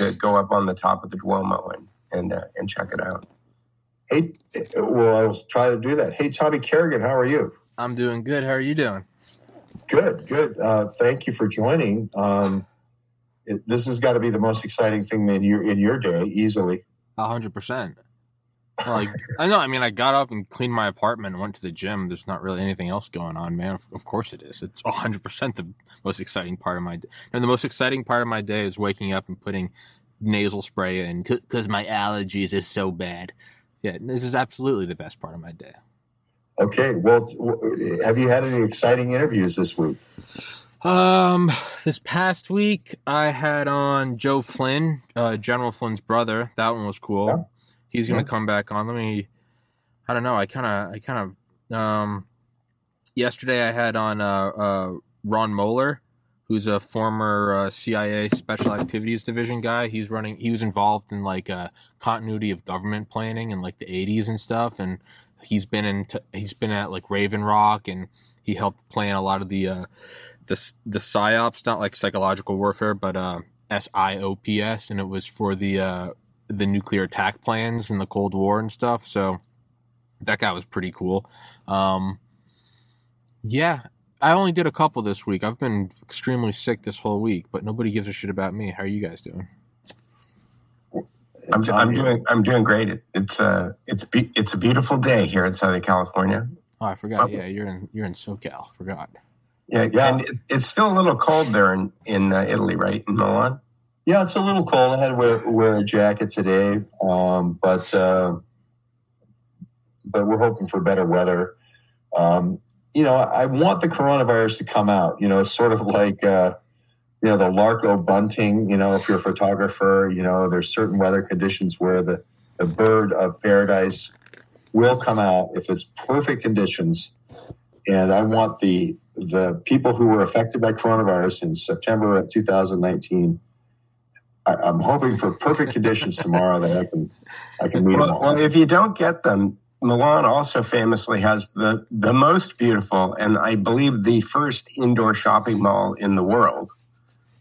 To go up on the top of the Duomo and, and, uh, and check it out. Hey, well, I will try to do that. Hey, Tommy Kerrigan, how are you? I'm doing good. How are you doing? Good, good. Uh, thank you for joining. Um, it, this has got to be the most exciting thing in your in your day, easily. A hundred percent. Like I know. I mean, I got up and cleaned my apartment and went to the gym. There's not really anything else going on, man. Of, of course it is. It's a hundred percent the most exciting part of my day. And the most exciting part of my day is waking up and putting nasal spray in because my allergies is so bad. Yeah, this is absolutely the best part of my day. Okay. Well, have you had any exciting interviews this week? Um, this past week I had on Joe Flynn, uh, General Flynn's brother. That one was cool. Yeah. He's gonna yeah. come back on. Let me. I don't know. I kind of. I kind of. Um, yesterday I had on uh, uh, Ron Moeller, who's a former uh, CIA Special Activities Division guy. He's running. He was involved in like uh, continuity of government planning in like the '80s and stuff, and he's been in. T- he's been at like Raven Rock, and he helped plan a lot of the uh, the the psyops, not like psychological warfare, but uh, SIOPS, and it was for the uh, the nuclear attack plans in the Cold War and stuff. So that guy was pretty cool. Um, yeah, I only did a couple this week. I've been extremely sick this whole week, but nobody gives a shit about me. How are you guys doing? I'm, I'm doing I'm doing great. It, it's a uh, it's be, it's a beautiful day here in Southern California. Oh, I forgot. yeah, you're in you're in SoCal. Forgot. Yeah, yeah. And it's, it's still a little cold there in in uh, Italy, right? In Milan. Yeah, it's a little cold. I had to wear, wear a jacket today, um, but uh, but we're hoping for better weather. Um, you know, I want the coronavirus to come out. You know, it's sort of like, uh, you know, the Larco bunting. You know, if you're a photographer, you know, there's certain weather conditions where the, the bird of paradise will come out if it's perfect conditions. And I want the the people who were affected by coronavirus in September of 2019. I, am hoping for perfect conditions tomorrow that I can I can meet well, them all. Well, if you don't get them, Milan also famously has the, the most beautiful and I believe the first indoor shopping mall in the world,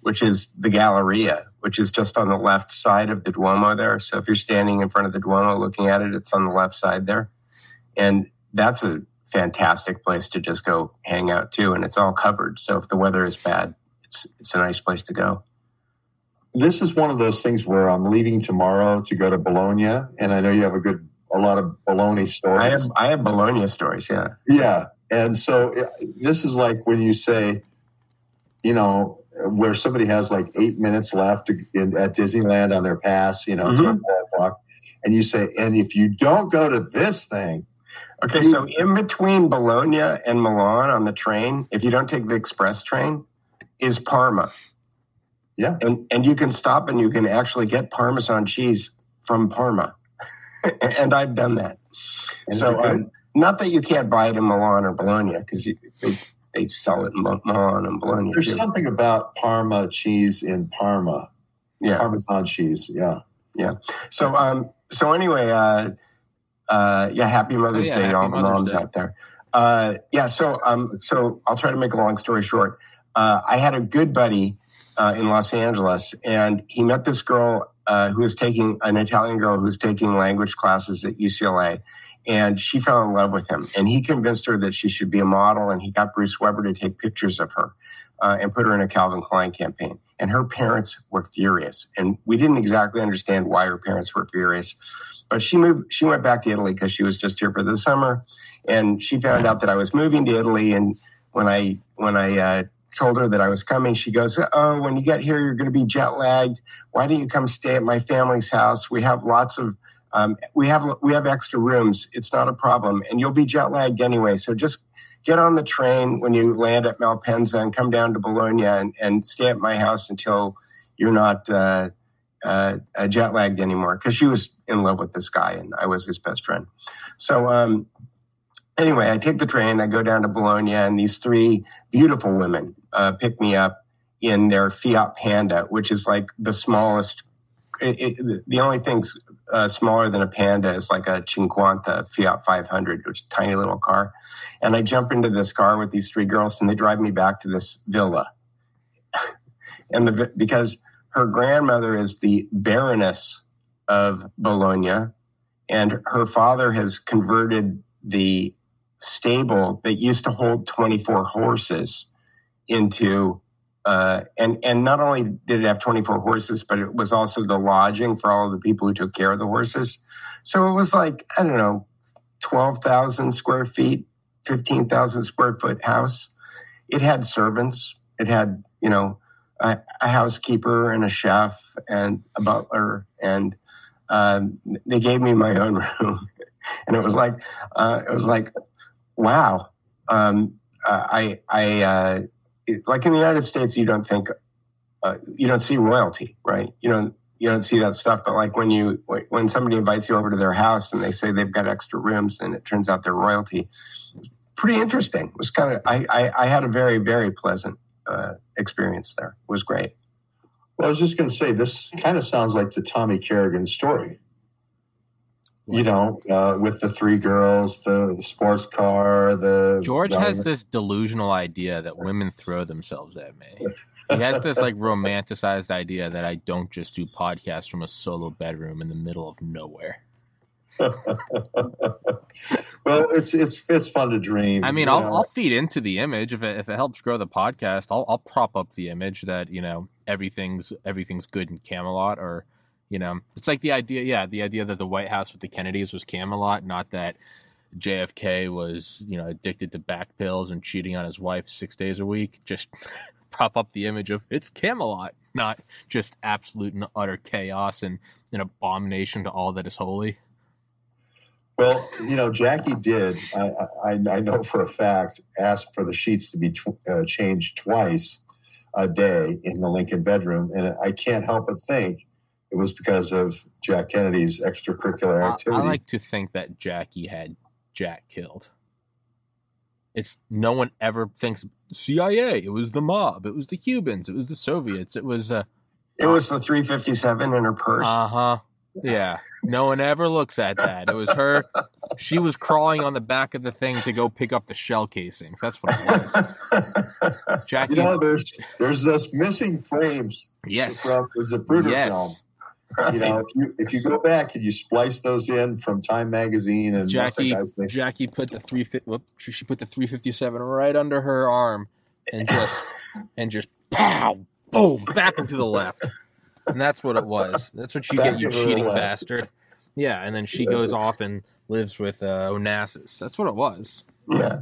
which is the Galleria, which is just on the left side of the Duomo there. So if you're standing in front of the Duomo looking at it, it's on the left side there. And that's a fantastic place to just go hang out too. And it's all covered. So if the weather is bad, it's, it's a nice place to go. This is one of those things where I'm leaving tomorrow to go to Bologna. And I know you have a good a lot of baloney stories. I have I have Bologna stories. Yeah, yeah. And so this is like when you say, you know, where somebody has like eight minutes left in, at Disneyland on their pass, you know, mm-hmm. o'clock, and you say, and if you don't go to this thing. Okay, so in between Bologna and Milan on the train, if you don't take the express train, is Parma. Yeah. And and you can stop and you can actually get Parmesan cheese from Parma. And I've done that. And so, um, not that you can't buy it in Milan or Bologna because they, they sell it in Milan and Bologna. There's too. something about Parma cheese in Parma. Yeah, Parmesan cheese. Yeah, yeah. So, um, so anyway, uh, uh, yeah. Happy Mother's oh, yeah, Day to all the moms Day. out there. Uh, yeah. So, um, so I'll try to make a long story short. Uh, I had a good buddy uh, in Los Angeles, and he met this girl uh, who was taking an Italian girl who was taking language classes at UCLA. And she fell in love with him. And he convinced her that she should be a model. And he got Bruce Weber to take pictures of her uh, and put her in a Calvin Klein campaign. And her parents were furious. And we didn't exactly understand why her parents were furious. But she moved, she went back to Italy because she was just here for the summer. And she found out that I was moving to Italy. And when I, when I, uh, told her that I was coming. She goes, Oh, when you get here, you're going to be jet lagged. Why don't you come stay at my family's house? We have lots of, um, we have, we have extra rooms. It's not a problem. And you'll be jet lagged anyway. So just get on the train when you land at Malpensa and come down to Bologna and, and stay at my house until you're not, uh, uh, jet lagged anymore because she was in love with this guy and I was his best friend. So um, anyway, I take the train, I go down to Bologna, and these three beautiful women uh, pick me up in their Fiat Panda, which is like the smallest. It, it, the only things uh, smaller than a Panda is like a Cinquanta Fiat 500, which is a tiny little car. And I jump into this car with these three girls, and they drive me back to this villa. and the because her grandmother is the Baroness of Bologna, and her father has converted the stable that used to hold 24 horses into uh, and and not only did it have 24 horses but it was also the lodging for all of the people who took care of the horses. So it was like i don't know 12,000 square feet 15,000 square foot house. It had servants. It had you know a, a housekeeper and a chef and a butler and um, they gave me my own room. And it was like uh, it was like wow, um, uh, I, I, uh, it, like in the United States, you don't think, uh, you don't see royalty, right? You don't, you don't see that stuff. But like when you, when somebody invites you over to their house and they say they've got extra rooms and it turns out they're royalty, pretty interesting. It was kind of, I, I, I had a very, very pleasant uh, experience there. It was great. Well, I was just going to say, this kind of sounds like the Tommy Kerrigan story you know, uh, with the three girls, the sports car, the George has this delusional idea that women throw themselves at me. He has this like romanticized idea that I don't just do podcasts from a solo bedroom in the middle of nowhere. well, it's it's it's fun to dream. I mean, I'll, I'll feed into the image if it, if it helps grow the podcast. I'll I'll prop up the image that you know everything's everything's good in Camelot or you know, it's like the idea, yeah, the idea that the White House with the Kennedys was Camelot, not that JFK was, you know, addicted to back pills and cheating on his wife six days a week. Just prop up the image of it's Camelot, not just absolute and utter chaos and an abomination to all that is holy. Well, you know, Jackie did. I, I, I know for a fact ask for the sheets to be tw- uh, changed twice a day in the Lincoln bedroom, and I can't help but think it was because of Jack Kennedy's extracurricular activity. I, I like to think that Jackie had Jack killed. It's no one ever thinks CIA. It was the mob. It was the Cubans. It was the Soviets. It was. Uh, it was the 357 in her purse. Uh huh. Yeah. No one ever looks at that. It was her. She was crawling on the back of the thing to go pick up the shell casings. That's what it was. Jackie. You know, there's there's those missing frames. Yes. From the Zapruder yes. film you know, if you if you go back and you splice those in from Time Magazine and Jackie Jackie put the three whoop, she put the three fifty seven right under her arm and just and just pow boom back into the left, and that's what it was. That's what you back get, you cheating bastard. Yeah, and then she goes off and lives with uh, Onassis. That's what it was. Yeah.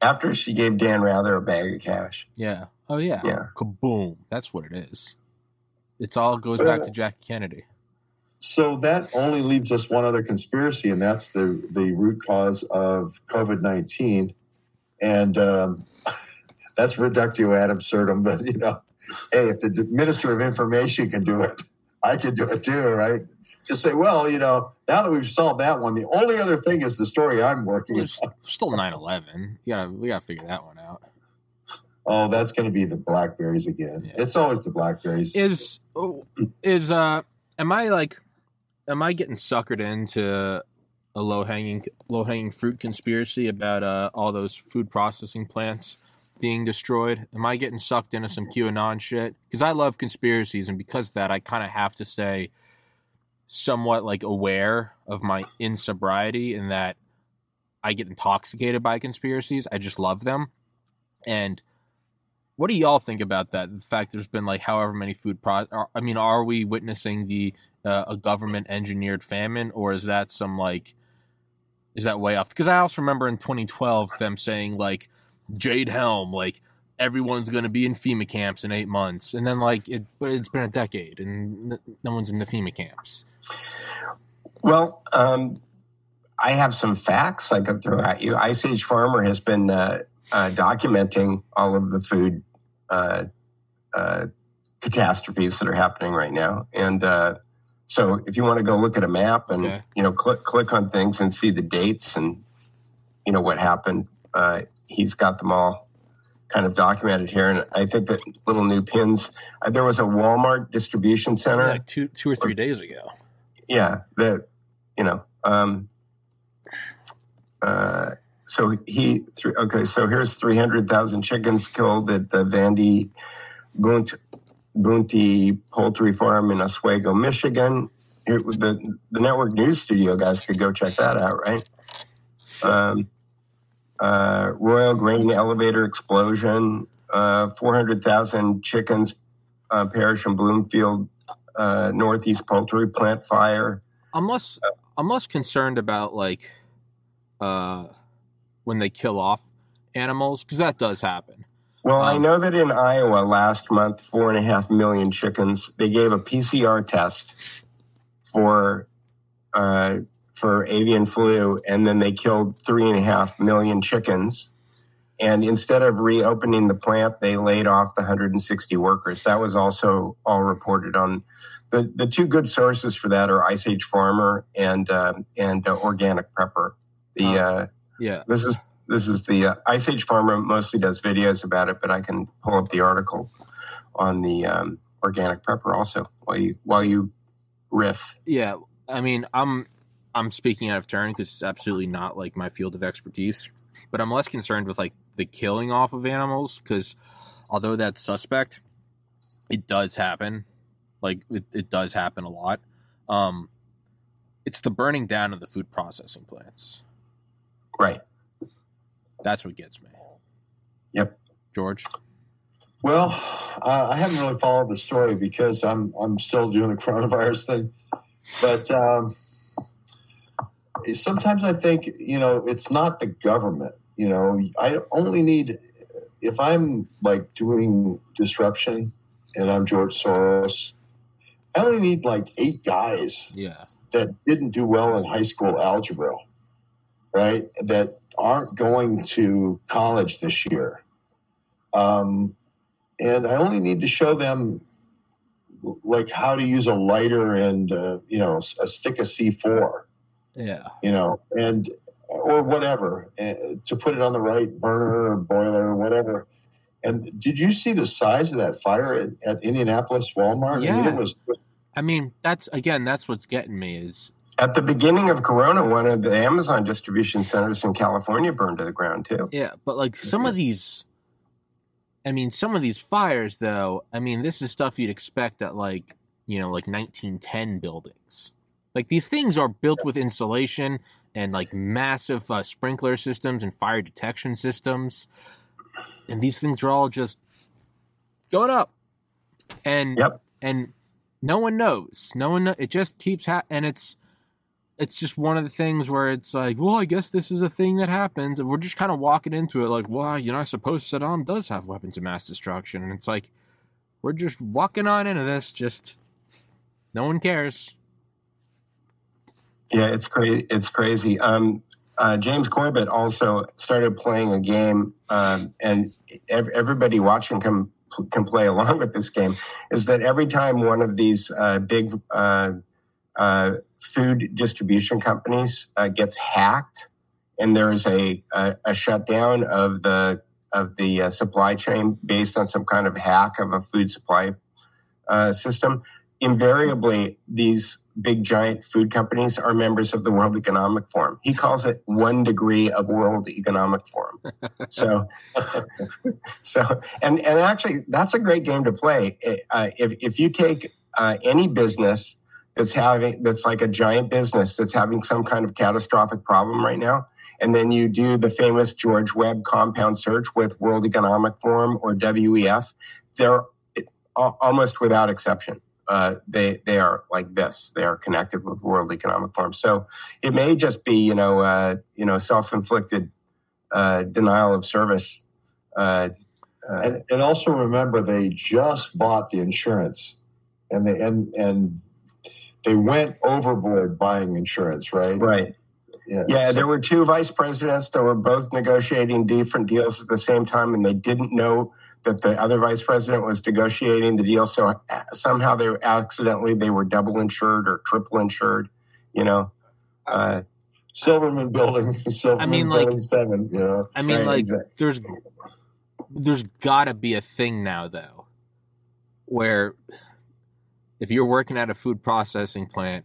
After she gave Dan Rather a bag of cash. Yeah. Oh yeah. Yeah. Kaboom. That's what it is. It's all goes back to Jackie Kennedy. So that only leaves us one other conspiracy, and that's the the root cause of COVID nineteen, and um, that's reductio ad absurdum. But you know, hey, if the Minister of Information can do it, I can do it too, right? Just say, well, you know, now that we've solved that one, the only other thing is the story I'm working. Well, still 9-11. You gotta we gotta figure that one out. Oh, that's going to be the blackberries again. Yeah. It's always the blackberries. Is is uh am I like am I getting suckered into a low hanging low hanging fruit conspiracy about uh all those food processing plants being destroyed? Am I getting sucked into some QAnon shit? Because I love conspiracies, and because of that, I kind of have to stay somewhat like aware of my insobriety in that I get intoxicated by conspiracies. I just love them, and what do y'all think about that? The fact there's been like however many food pro. I mean, are we witnessing the uh, a government engineered famine, or is that some like is that way off? Because I also remember in 2012 them saying like Jade Helm, like everyone's going to be in FEMA camps in eight months, and then like it, but it's been a decade and no one's in the FEMA camps. Well, um, I have some facts I could throw at you. Ice Age Farmer has been uh, uh, documenting all of the food uh, uh, catastrophes that are happening right now. And uh, so, if you want to go look at a map and okay. you know click click on things and see the dates and you know what happened, uh, he's got them all kind of documented here. And I think that little new pins. Uh, there was a Walmart distribution center like two two or three days ago. Yeah, that you know. Um, uh, so he okay. So here's three hundred thousand chickens killed at the Vandy Bunt Bunty Poultry Farm in Oswego, Michigan. It the the network news studio guys could go check that out, right? Um, uh, Royal Grain Elevator explosion. Uh, Four hundred thousand chickens uh, perish in Bloomfield uh, Northeast poultry plant fire. I'm less I'm less concerned about like uh, when they kill off animals because that does happen. Well, um, I know that in Iowa last month, four and a half million chickens. They gave a PCR test for uh, for avian flu, and then they killed three and a half million chickens. And instead of reopening the plant, they laid off the 160 workers. That was also all reported on. The, the two good sources for that are Ice Age Farmer and uh, and uh, Organic Prepper. The uh, yeah, this is this is the uh, Ice Age Farmer mostly does videos about it, but I can pull up the article on the um, organic prepper also while you while you riff. Yeah, I mean, I'm I'm speaking out of turn because it's absolutely not like my field of expertise, but I'm less concerned with like the killing off of animals because although that's suspect, it does happen. Like it, it does happen a lot. Um, it's the burning down of the food processing plants. Right. That's what gets me. Yep. George. Well, uh, I haven't really followed the story because I'm I'm still doing the coronavirus thing, but um, sometimes I think you know it's not the government. You know, I only need if I'm like doing disruption and I'm George Soros. I only need like eight guys. Yeah. That didn't do well in high school algebra, right? That aren't going to college this year. Um, and I only need to show them like how to use a lighter and uh, you know a stick of C4. Yeah. You know, and or whatever uh, to put it on the right burner or boiler or whatever. And did you see the size of that fire at, at Indianapolis Walmart? Yeah. I mean, was, I mean, that's again, that's what's getting me is at the beginning of Corona, one of the Amazon distribution centers in California burned to the ground too. Yeah, but like some of these, I mean, some of these fires, though, I mean, this is stuff you'd expect at like you know, like 1910 buildings. Like these things are built with insulation and like massive uh, sprinkler systems and fire detection systems, and these things are all just going up, and yep. and no one knows. No one. It just keeps ha- and it's it's just one of the things where it's like, well, I guess this is a thing that happens, and we're just kind of walking into it like, well, you know, I suppose Saddam does have weapons of mass destruction, and it's like, we're just walking on into this, just no one cares. Yeah, it's crazy. It's crazy. Um, uh, James Corbett also started playing a game, um, and ev- everybody watching can can play along with this game. Is that every time one of these uh, big uh, uh food distribution companies uh, gets hacked, and there is a, a, a shutdown of the of the uh, supply chain based on some kind of hack of a food supply uh, system. Invariably, these big giant food companies are members of the World Economic Forum. He calls it one degree of World Economic Forum. so, so, and and actually, that's a great game to play. Uh, if if you take uh, any business that's having that's like a giant business that's having some kind of catastrophic problem right now. And then you do the famous george webb compound search with world economic forum or wef they're almost without exception uh, they they are like this. They are connected with world economic forum. So it may just be you know uh, you know self-inflicted uh, denial of service uh, uh, and, and also remember they just bought the insurance and they and and they went overboard buying insurance, right? Right. Yeah, yeah so. there were two vice presidents that were both negotiating different deals at the same time, and they didn't know that the other vice president was negotiating the deal. So somehow they were accidentally they were double insured or triple insured. You know, uh, Silverman Building, Silverman I mean, Building like, Seven. You know, I mean, right, like exactly. there's there's got to be a thing now though, where if you're working at a food processing plant.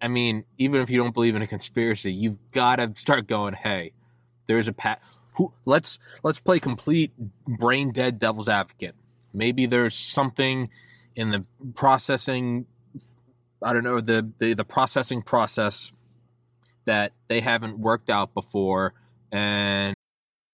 I mean, even if you don't believe in a conspiracy, you've got to start going, "Hey, there's a pat who let's let's play complete brain dead devil's advocate. Maybe there's something in the processing I don't know the, the the processing process that they haven't worked out before and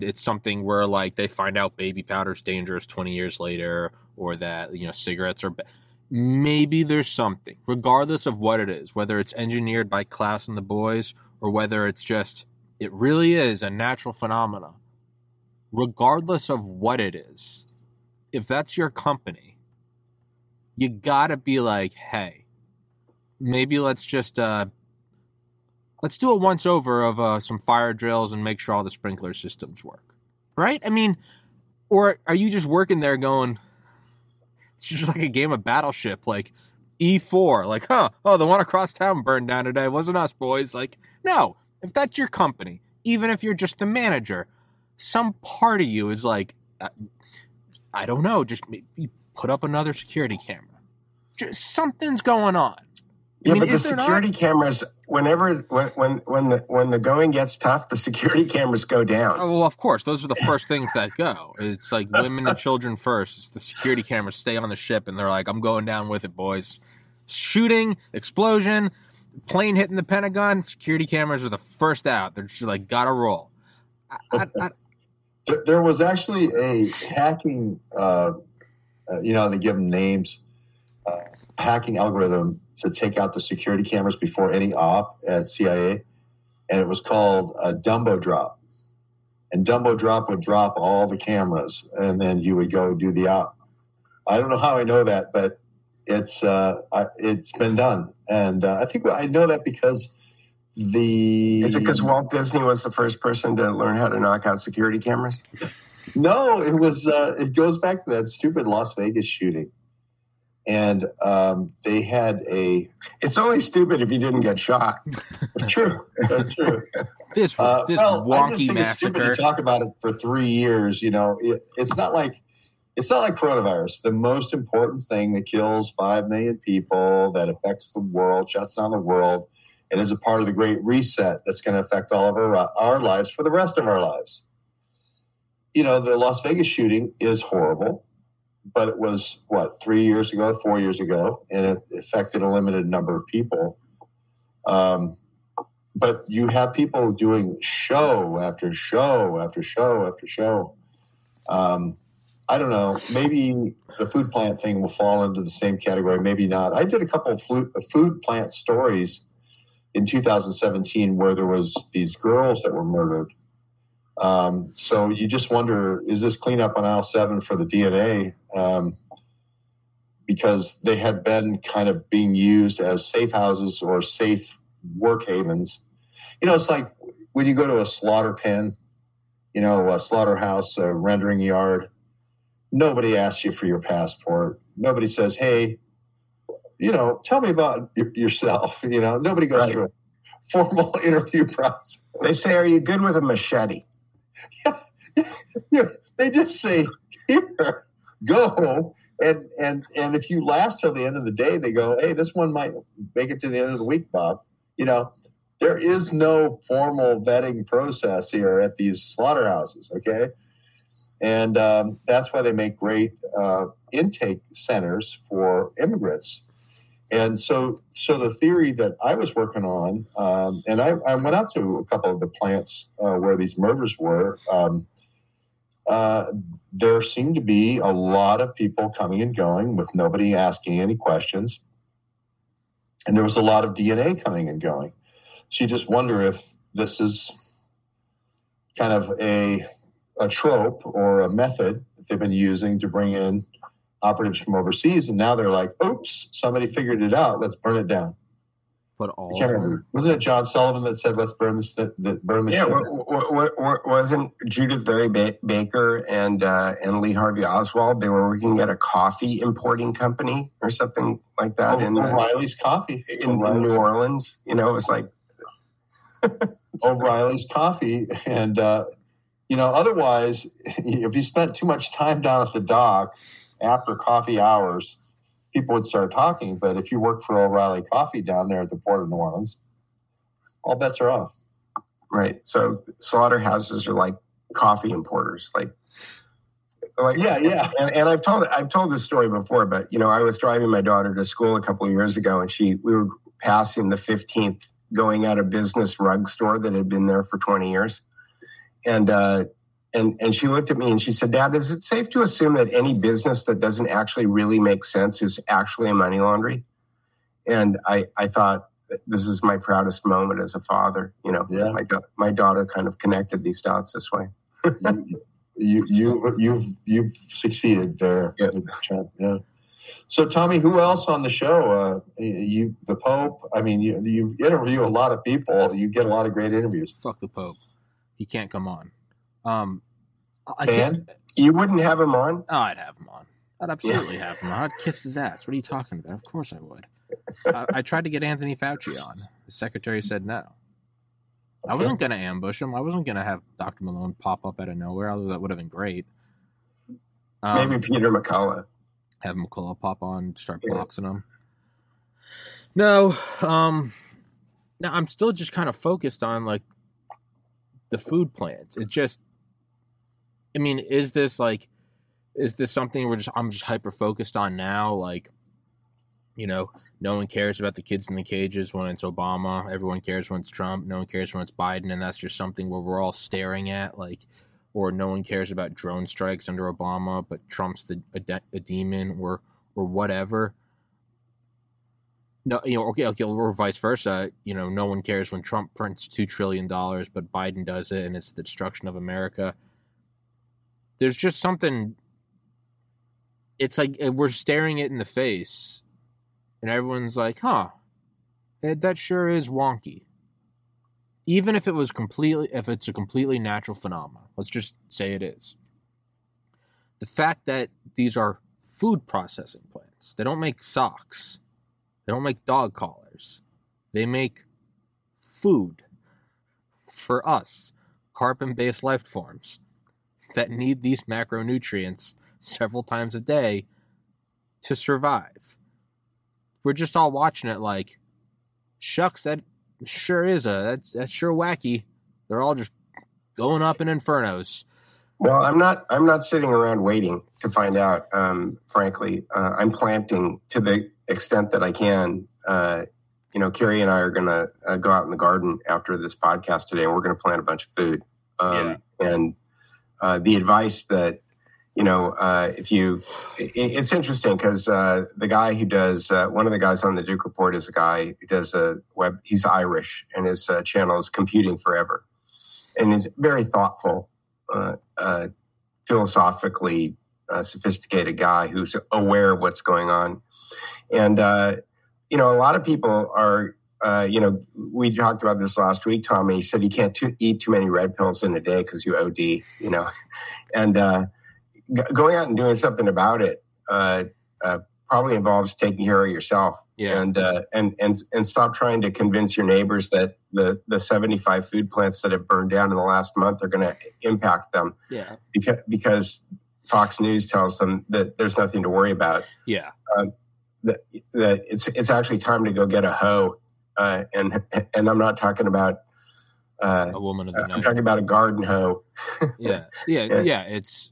it's something where like they find out baby powder is dangerous 20 years later or that you know cigarettes are ba- maybe there's something regardless of what it is whether it's engineered by Klaus and the boys or whether it's just it really is a natural phenomena. Regardless of what it is if that's your company you gotta be like hey maybe let's just uh let's do a once over of uh, some fire drills and make sure all the sprinkler systems work. Right? I mean, or are you just working there going, it's just like a game of battleship, like E4, like, huh, oh, the one across town burned down today. Wasn't us, boys. Like, no, if that's your company, even if you're just the manager, some part of you is like, uh, I don't know, just put up another security camera. Just something's going on. Yeah, I mean, but the security not? cameras, whenever when when when the when the going gets tough, the security cameras go down. Oh, well, of course, those are the first things that go. It's like women and children first. It's the security cameras stay on the ship, and they're like, "I'm going down with it, boys." Shooting, explosion, plane hitting the Pentagon. Security cameras are the first out. They're just like, "Gotta roll." I, I, there was actually a hacking. Uh, uh, you know, they give them names. Uh, hacking algorithm to take out the security cameras before any op at CIA, and it was called a Dumbo Drop. And Dumbo Drop would drop all the cameras, and then you would go do the op. I don't know how I know that, but it's uh, it's been done, and uh, I think I know that because the is it because Walt Disney was the first person to learn how to knock out security cameras? no, it was. Uh, it goes back to that stupid Las Vegas shooting and um, they had a. It's only stupid if you didn't get shot. true, That's true. This uh, this well, wonky I just think massacre. It's stupid to talk about it for three years. You know, it, it's not like it's not like coronavirus. The most important thing that kills five million people, that affects the world, shuts down the world, and is a part of the Great Reset that's going to affect all of our our lives for the rest of our lives. You know, the Las Vegas shooting is horrible but it was what three years ago, four years ago, and it affected a limited number of people. Um, but you have people doing show after show after show after show. Um, I don't know. Maybe the food plant thing will fall into the same category. Maybe not. I did a couple of food plant stories in 2017 where there was these girls that were murdered um, so you just wonder, is this cleanup on aisle seven for the DNA? Um, because they had been kind of being used as safe houses or safe work havens. You know, it's like when you go to a slaughter pen, you know, a slaughterhouse, a rendering yard, nobody asks you for your passport. Nobody says, hey, you know, tell me about yourself. You know, nobody goes right. through a formal interview process. They say, are you good with a machete? they just say, here, go. And and and if you last till the end of the day, they go, hey, this one might make it to the end of the week, Bob. You know, there is no formal vetting process here at these slaughterhouses. Okay, and um, that's why they make great uh, intake centers for immigrants. And so, so the theory that I was working on, um, and I, I, went out to a couple of the plants uh, where these murders were. Um, uh, there seemed to be a lot of people coming and going with nobody asking any questions. And there was a lot of DNA coming and going. So you just wonder if this is kind of a, a trope or a method that they've been using to bring in operatives from overseas. And now they're like, oops, somebody figured it out. Let's burn it down. But all I can't remember. Wasn't it John Sullivan that said, "Let's burn this, the, the burn the yeah, w- w- w- wasn't Judith Vary ba- Baker and uh, and Lee Harvey Oswald? They were working at a coffee importing company or something like that oh, in O'Reilly's Coffee in, in, New Orleans. You know, it was like O'Reilly's Coffee, and uh, you know, otherwise, if you spent too much time down at the dock after coffee hours people would start talking. But if you work for O'Reilly Coffee down there at the Port of New Orleans, all bets are off. Right. So slaughterhouses are like coffee importers, like like yeah, yeah. And, and, I've told I've told this story before, but you know, I was driving my daughter to school a couple of years ago, and she we were passing the 15th going out of business rug store that had been there for 20 years, and uh, and and she looked at me and she said, "Dad, is it safe to assume that any business that doesn't actually really make sense is actually a money laundry?" And I I thought this is my proudest moment as a father. You know, yeah. my my daughter kind of connected these dots this way. you you you've you've succeeded there. Yeah. yeah. So Tommy, who else on the show? Uh, you, the Pope. I mean, you, you interview a lot of people. You get a lot of great interviews. Fuck the Pope. He can't come on. Um, I can't. You wouldn't have him on? Oh, I'd have him on. I'd absolutely yeah. have him on. I'd kiss his ass. What are you talking about? Of course I would. I, I, tried to get Anthony Fauci on. The secretary said no. Okay. I wasn't going to ambush him. I wasn't going to have Dr. Malone pop up out of nowhere, although that would have been great. Um, Maybe Peter McCullough. Have McCullough pop on, start yeah. boxing him. No, um, no, I'm still just kind of focused on like the food plants. It just I mean, is this like, is this something we're just I'm just hyper focused on now? Like, you know, no one cares about the kids in the cages when it's Obama. Everyone cares when it's Trump. No one cares when it's Biden, and that's just something where we're all staring at, like, or no one cares about drone strikes under Obama, but Trump's the a, a demon, or or whatever. No, you know, okay, okay, or vice versa. You know, no one cares when Trump prints two trillion dollars, but Biden does it, and it's the destruction of America there's just something it's like we're staring it in the face and everyone's like huh that sure is wonky. Even if it was completely if it's a completely natural phenomenon let's just say it is. The fact that these are food processing plants they don't make socks they don't make dog collars they make food for us carbon based life forms that need these macronutrients several times a day to survive. We're just all watching it like, shucks, that sure is a that's that's sure wacky. They're all just going up in infernos. Well, I'm not. I'm not sitting around waiting to find out. Um, frankly, uh, I'm planting to the extent that I can. Uh, you know, Carrie and I are going to uh, go out in the garden after this podcast today, and we're going to plant a bunch of food. Um, yeah. And uh, the advice that you know uh, if you it, it's interesting because uh, the guy who does uh, one of the guys on the duke report is a guy who does a web he's irish and his channel is computing forever. And he's very thoughtful philosophically sophisticated guy who's aware of what's going on. And you know a lot of people are uh, you know, we talked about this last week, Tommy. He said you can't too, eat too many red pills in a day because you OD, you know. and uh, g- going out and doing something about it uh, uh probably involves taking care of yourself. Yeah. And, uh, and, and, and stop trying to convince your neighbors that the, the 75 food plants that have burned down in the last month are going to impact them. Yeah. Because, because Fox News tells them that there's nothing to worry about. Yeah. that, that it's, it's actually time to go get a hoe uh, and and I'm not talking about uh, a woman of the night. I'm talking about a garden hoe. yeah, yeah, yeah. It's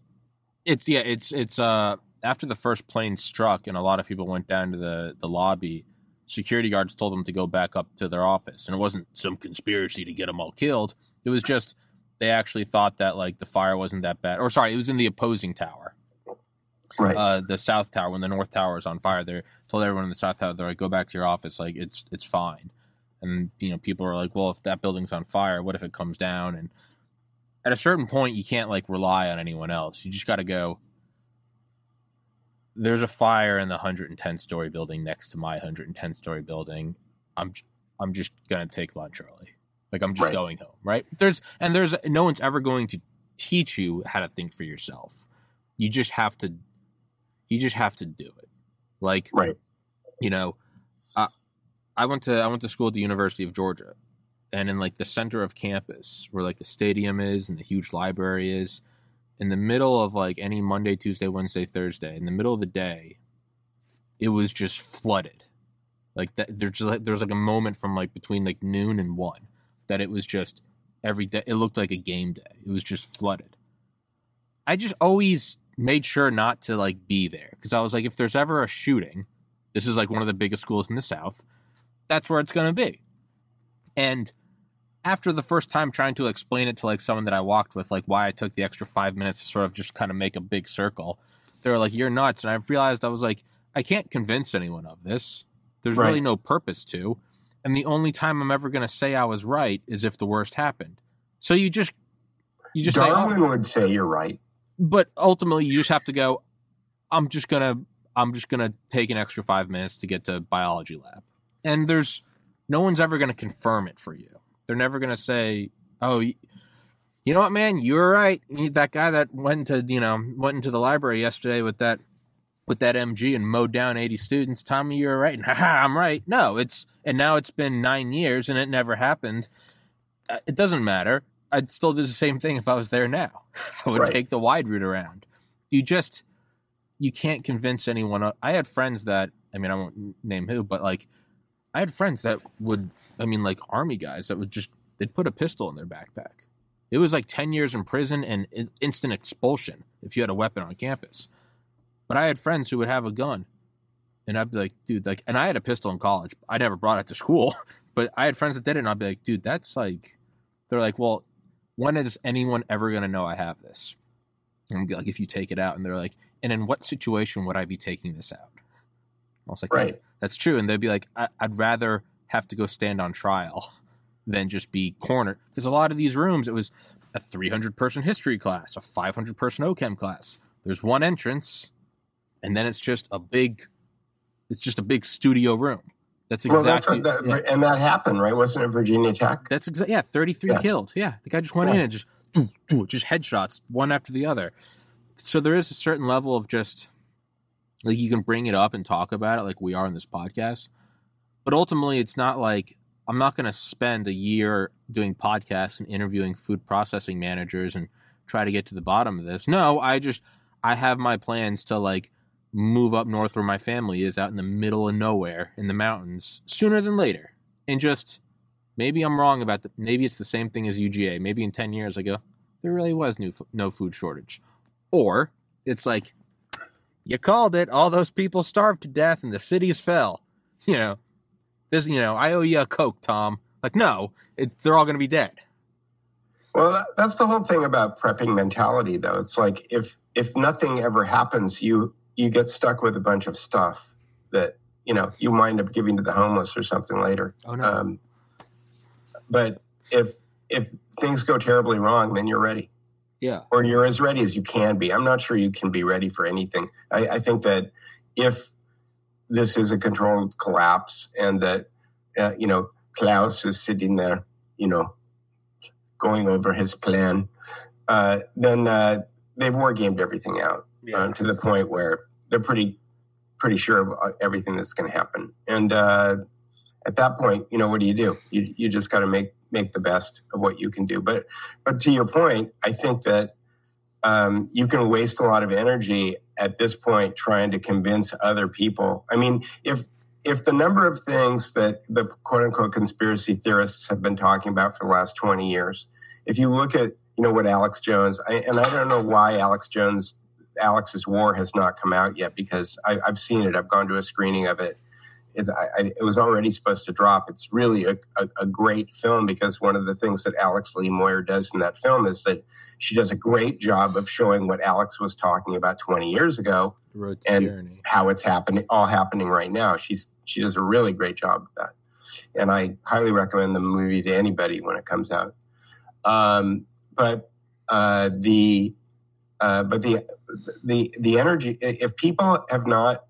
it's yeah, it's it's uh after the first plane struck and a lot of people went down to the the lobby. Security guards told them to go back up to their office, and it wasn't some conspiracy to get them all killed. It was just they actually thought that like the fire wasn't that bad. Or sorry, it was in the opposing tower. Right. Uh, the south tower when the north tower is on fire, they told everyone in the south tower they're like, go back to your office, like it's it's fine. And you know, people are like, well, if that building's on fire, what if it comes down? And at a certain point, you can't like rely on anyone else. You just got to go. There's a fire in the 110 story building next to my 110 story building. I'm I'm just gonna take lunch early. Like I'm just right. going home, right? There's and there's no one's ever going to teach you how to think for yourself. You just have to you just have to do it. Like right. you know, I went to I went to school at the University of Georgia. And in like the center of campus where like the stadium is and the huge library is, in the middle of like any Monday, Tuesday, Wednesday, Thursday, in the middle of the day, it was just flooded. Like that there's just like there's like a moment from like between like noon and one that it was just every day. It looked like a game day. It was just flooded. I just always made sure not to like be there because I was like, if there's ever a shooting, this is like one of the biggest schools in the South. That's where it's going to be. And after the first time trying to explain it to like someone that I walked with, like why I took the extra five minutes to sort of just kind of make a big circle, they were like, "You're nuts," and I realized I was like, I can't convince anyone of this. There's right. really no purpose to and the only time I'm ever going to say I was right is if the worst happened. So you just you just Darwin say, oh, would say you're right, but ultimately you just have to go. I'm just gonna I'm just gonna take an extra five minutes to get to biology lab, and there's no one's ever going to confirm it for you. They're never going to say, "Oh, you, you know what, man, you were right." That guy that went to you know went into the library yesterday with that with that MG and mowed down 80 students. Tommy, you're right. And haha, I'm right. No, it's, and now it's been nine years and it never happened. Uh, it doesn't matter. I'd still do the same thing if I was there now. I would right. take the wide route around. You just, you can't convince anyone. I had friends that, I mean, I won't name who, but like, I had friends that would, I mean, like army guys that would just, they'd put a pistol in their backpack. It was like 10 years in prison and instant expulsion if you had a weapon on campus. But I had friends who would have a gun, and I'd be like, dude, like, and I had a pistol in college. I never brought it to school, but I had friends that did it, and I'd be like, dude, that's like, they're like, well, when is anyone ever gonna know I have this? And I'd be like, if you take it out, and they're like, and in what situation would I be taking this out? I was like, oh, right, that's true, and they'd be like, I- I'd rather have to go stand on trial than just be cornered because a lot of these rooms, it was a 300 person history class, a 500 person OChem class. There's one entrance and then it's just a big, it's just a big studio room. That's exactly, well, that's that, yeah. and that happened, right? Wasn't it Virginia Tech? That's exactly, yeah, 33 yeah. killed. Yeah. The guy just went yeah. in and just, just headshots one after the other. So there is a certain level of just, like, you can bring it up and talk about it like we are in this podcast. But ultimately, it's not like I'm not going to spend a year doing podcasts and interviewing food processing managers and try to get to the bottom of this. No, I just, I have my plans to, like, move up north where my family is out in the middle of nowhere in the mountains sooner than later. And just maybe I'm wrong about that. Maybe it's the same thing as UGA. Maybe in 10 years I go, there really was no, no food shortage. Or it's like, you called it. All those people starved to death and the cities fell. You know, this, you know, I owe you a Coke, Tom. Like, no, it, they're all going to be dead. Well, that, that's the whole thing about prepping mentality, though. It's like if if nothing ever happens, you you get stuck with a bunch of stuff that you know you wind up giving to the homeless or something later. Oh no! Um, but if if things go terribly wrong, then you're ready. Yeah. Or you're as ready as you can be. I'm not sure you can be ready for anything. I, I think that if this is a controlled collapse and that uh, you know Klaus is sitting there, you know, going over his plan, uh, then uh, they've war gamed everything out yeah. um, to the point where they're pretty pretty sure of uh, everything that's going to happen. And uh, at that point, you know, what do you do? You you just got to make make the best of what you can do. But but to your point, I think that um, you can waste a lot of energy at this point trying to convince other people. I mean, if if the number of things that the quote unquote conspiracy theorists have been talking about for the last 20 years, if you look at you know what Alex Jones, I, and I don't know why Alex Jones Alex's War has not come out yet because I, have seen it. I've gone to a screening of it. It, I, it was already supposed to drop. It's really a, a, a, great film because one of the things that Alex Lee Moyer does in that film is that she does a great job of showing what Alex was talking about 20 years ago and tyranny. how it's happening, all happening right now. She's she does a really great job of that, and I highly recommend the movie to anybody when it comes out. Um, but uh, the uh, but the the the energy if people have not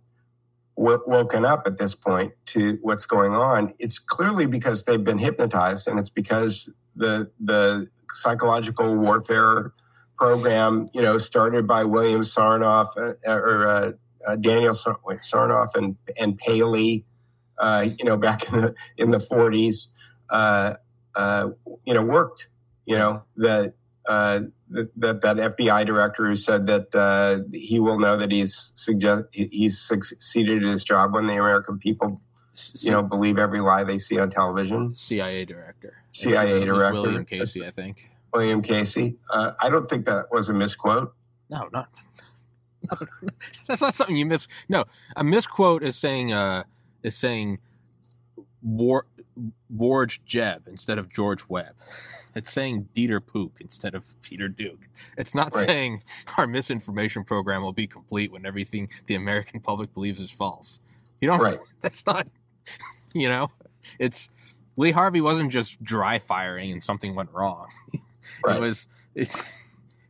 w- woken up at this point to what's going on it's clearly because they've been hypnotized and it's because the the psychological warfare program you know started by William Sarnoff uh, or uh, uh, Daniel Sarnoff and and Paley uh, you know back in the in the 40s uh, you know worked you know that uh, that, that, that FBI director who said that uh, he will know that he's suggest he's succeeded at his job when the American people, you know, believe every lie they see on television. CIA director. CIA director. William Casey, I think. William Casey. Uh, I don't think that was a misquote. No, not. that's not something you miss. No, a misquote is saying uh, is saying War, George Jeb instead of George Webb. It's saying Dieter Pook instead of Peter Duke. It's not right. saying our misinformation program will be complete when everything the American public believes is false. You know, right. that's not, you know, it's Lee Harvey wasn't just dry firing and something went wrong. Right. It was, it,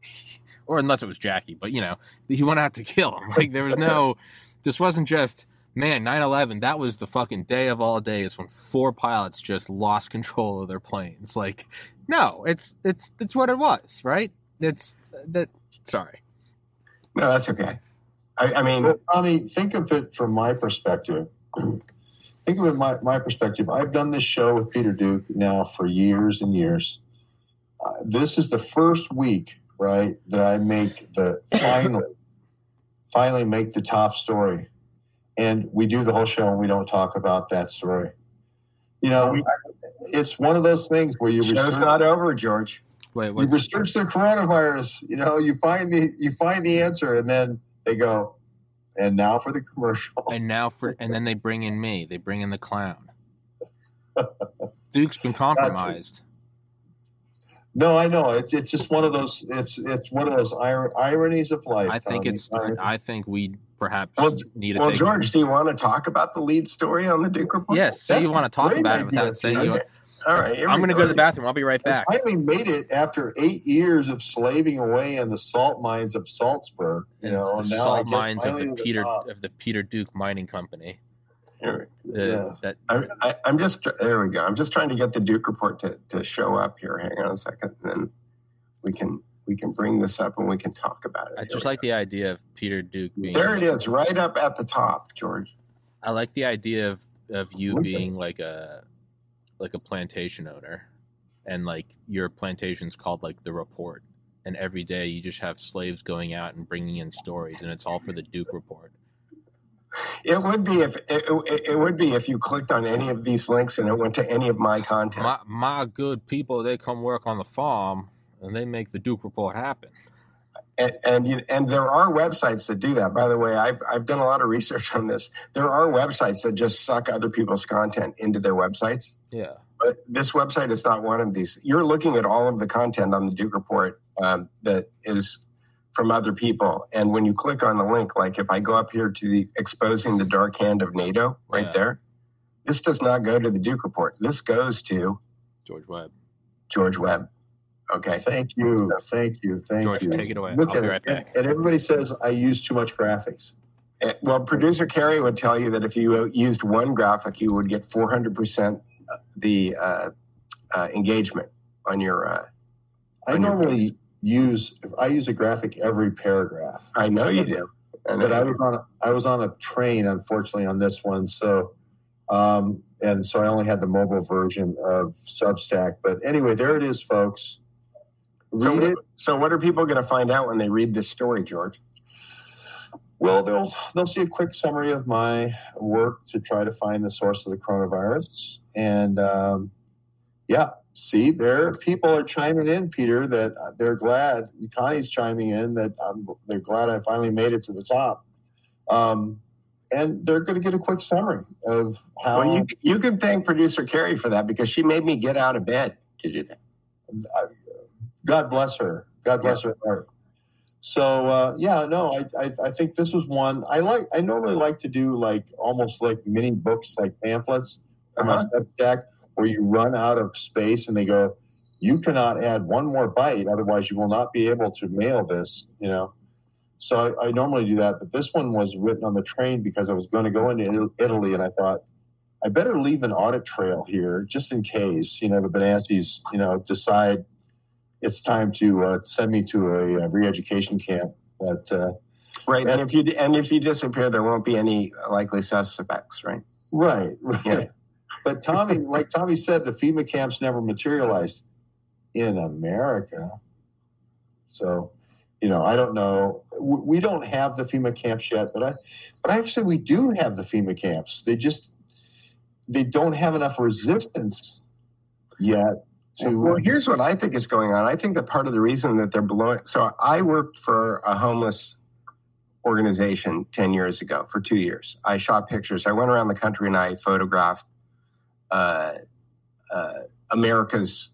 or unless it was Jackie, but you know, he went out to kill him. Like there was no, this wasn't just, man, 9/11, that was the fucking day of all days when four pilots just lost control of their planes. Like no, it's it's it's what it was, right? It's that. Sorry. No, that's okay. I, I mean, Tommy, think of it from my perspective. think of it my my perspective. I've done this show with Peter Duke now for years and years. Uh, this is the first week, right, that I make the finally finally make the top story, and we do the whole show and we don't talk about that story. You know, it's one of those things where you show's research, not over, George. Wait, you research the coronavirus. You know, you find the you find the answer, and then they go, and now for the commercial, and now for and then they bring in me. They bring in the clown. Duke's been compromised. No, I know. It's it's just one of those. It's it's one of those ir- ironies of life. I think Tommy. it's. I think we perhaps well, need. Well, George, do you want to talk about the lead story on the Duke report? Yes. So you want to talk about it without saying you. All right, I'm going to go to the bathroom. I'll be right back. I finally made it after eight years of slaving away in the salt mines of Salzburg. You know, the salt mines of the Peter the of the Peter Duke Mining Company. The, yeah. that, I, am just there. We go. I'm just trying to get the Duke report to, to show up here. Hang on a second, then we can we can bring this up and we can talk about it. I just like go. the idea of Peter Duke being there. It is right up at the top, George. I like the idea of of you being like a like a plantation owner, and like your plantation's called like the report, and every day you just have slaves going out and bringing in stories, and it's all for the Duke report. It would be if it, it, would be if you clicked on any of these links and it went to any of my content. My, my good people, they come work on the farm and they make the Duke report happen. And and, and there are websites that do that. By the way, I've I've done a lot of research on this. There are websites that just suck other people's content into their websites. Yeah. But this website is not one of these. You're looking at all of the content on the Duke report um, that is from other people. And when you click on the link, like if I go up here to the exposing the dark hand of NATO right yeah. there, this does not go to the Duke report. This goes to George Webb. George Webb. Okay. Thank you. Thank you. Thank George, you. Take it away. Look I'll be right back. And, and everybody says I use too much graphics. Eh, well, producer Kerry would tell you that if you used one graphic, you would get 400% the uh, uh, engagement on your. Uh, on I normally your use I use a graphic every paragraph. I know you do. I know but I was on a, I was on a train, unfortunately, on this one. So um, and so I only had the mobile version of Substack. But anyway, there it is, folks. Read so, it. So, what are people going to find out when they read this story, George? Well, they'll they'll see a quick summary of my work to try to find the source of the coronavirus, and um, yeah, see, there people are chiming in, Peter, that they're glad. Connie's chiming in that I'm, they're glad I finally made it to the top. Um, and they're going to get a quick summary of how. Well, you, you can thank producer Carrie for that because she made me get out of bed to do that. God bless her. God bless her heart. So uh, yeah, no, I, I, I think this was one I like. I normally like to do like almost like mini books, like pamphlets on uh-huh. my Substack, where you run out of space and they go, you cannot add one more byte, otherwise you will not be able to mail this. You know, so I, I normally do that, but this one was written on the train because I was going to go into Italy, and I thought I better leave an audit trail here just in case you know the Benassis you know decide it's time to uh, send me to a, a re-education camp. But uh, right, and if you and if you disappear, there won't be any likely suspects, right? Right, right. Yeah. But Tommy, like Tommy said, the FEMA camps never materialized in America. So, you know, I don't know. We don't have the FEMA camps yet, but I, but I actually, we do have the FEMA camps. They just they don't have enough resistance yet to, well, here's what I think is going on. I think that part of the reason that they're blowing. So I worked for a homeless organization 10 years ago for two years. I shot pictures. I went around the country and I photographed uh, uh, America's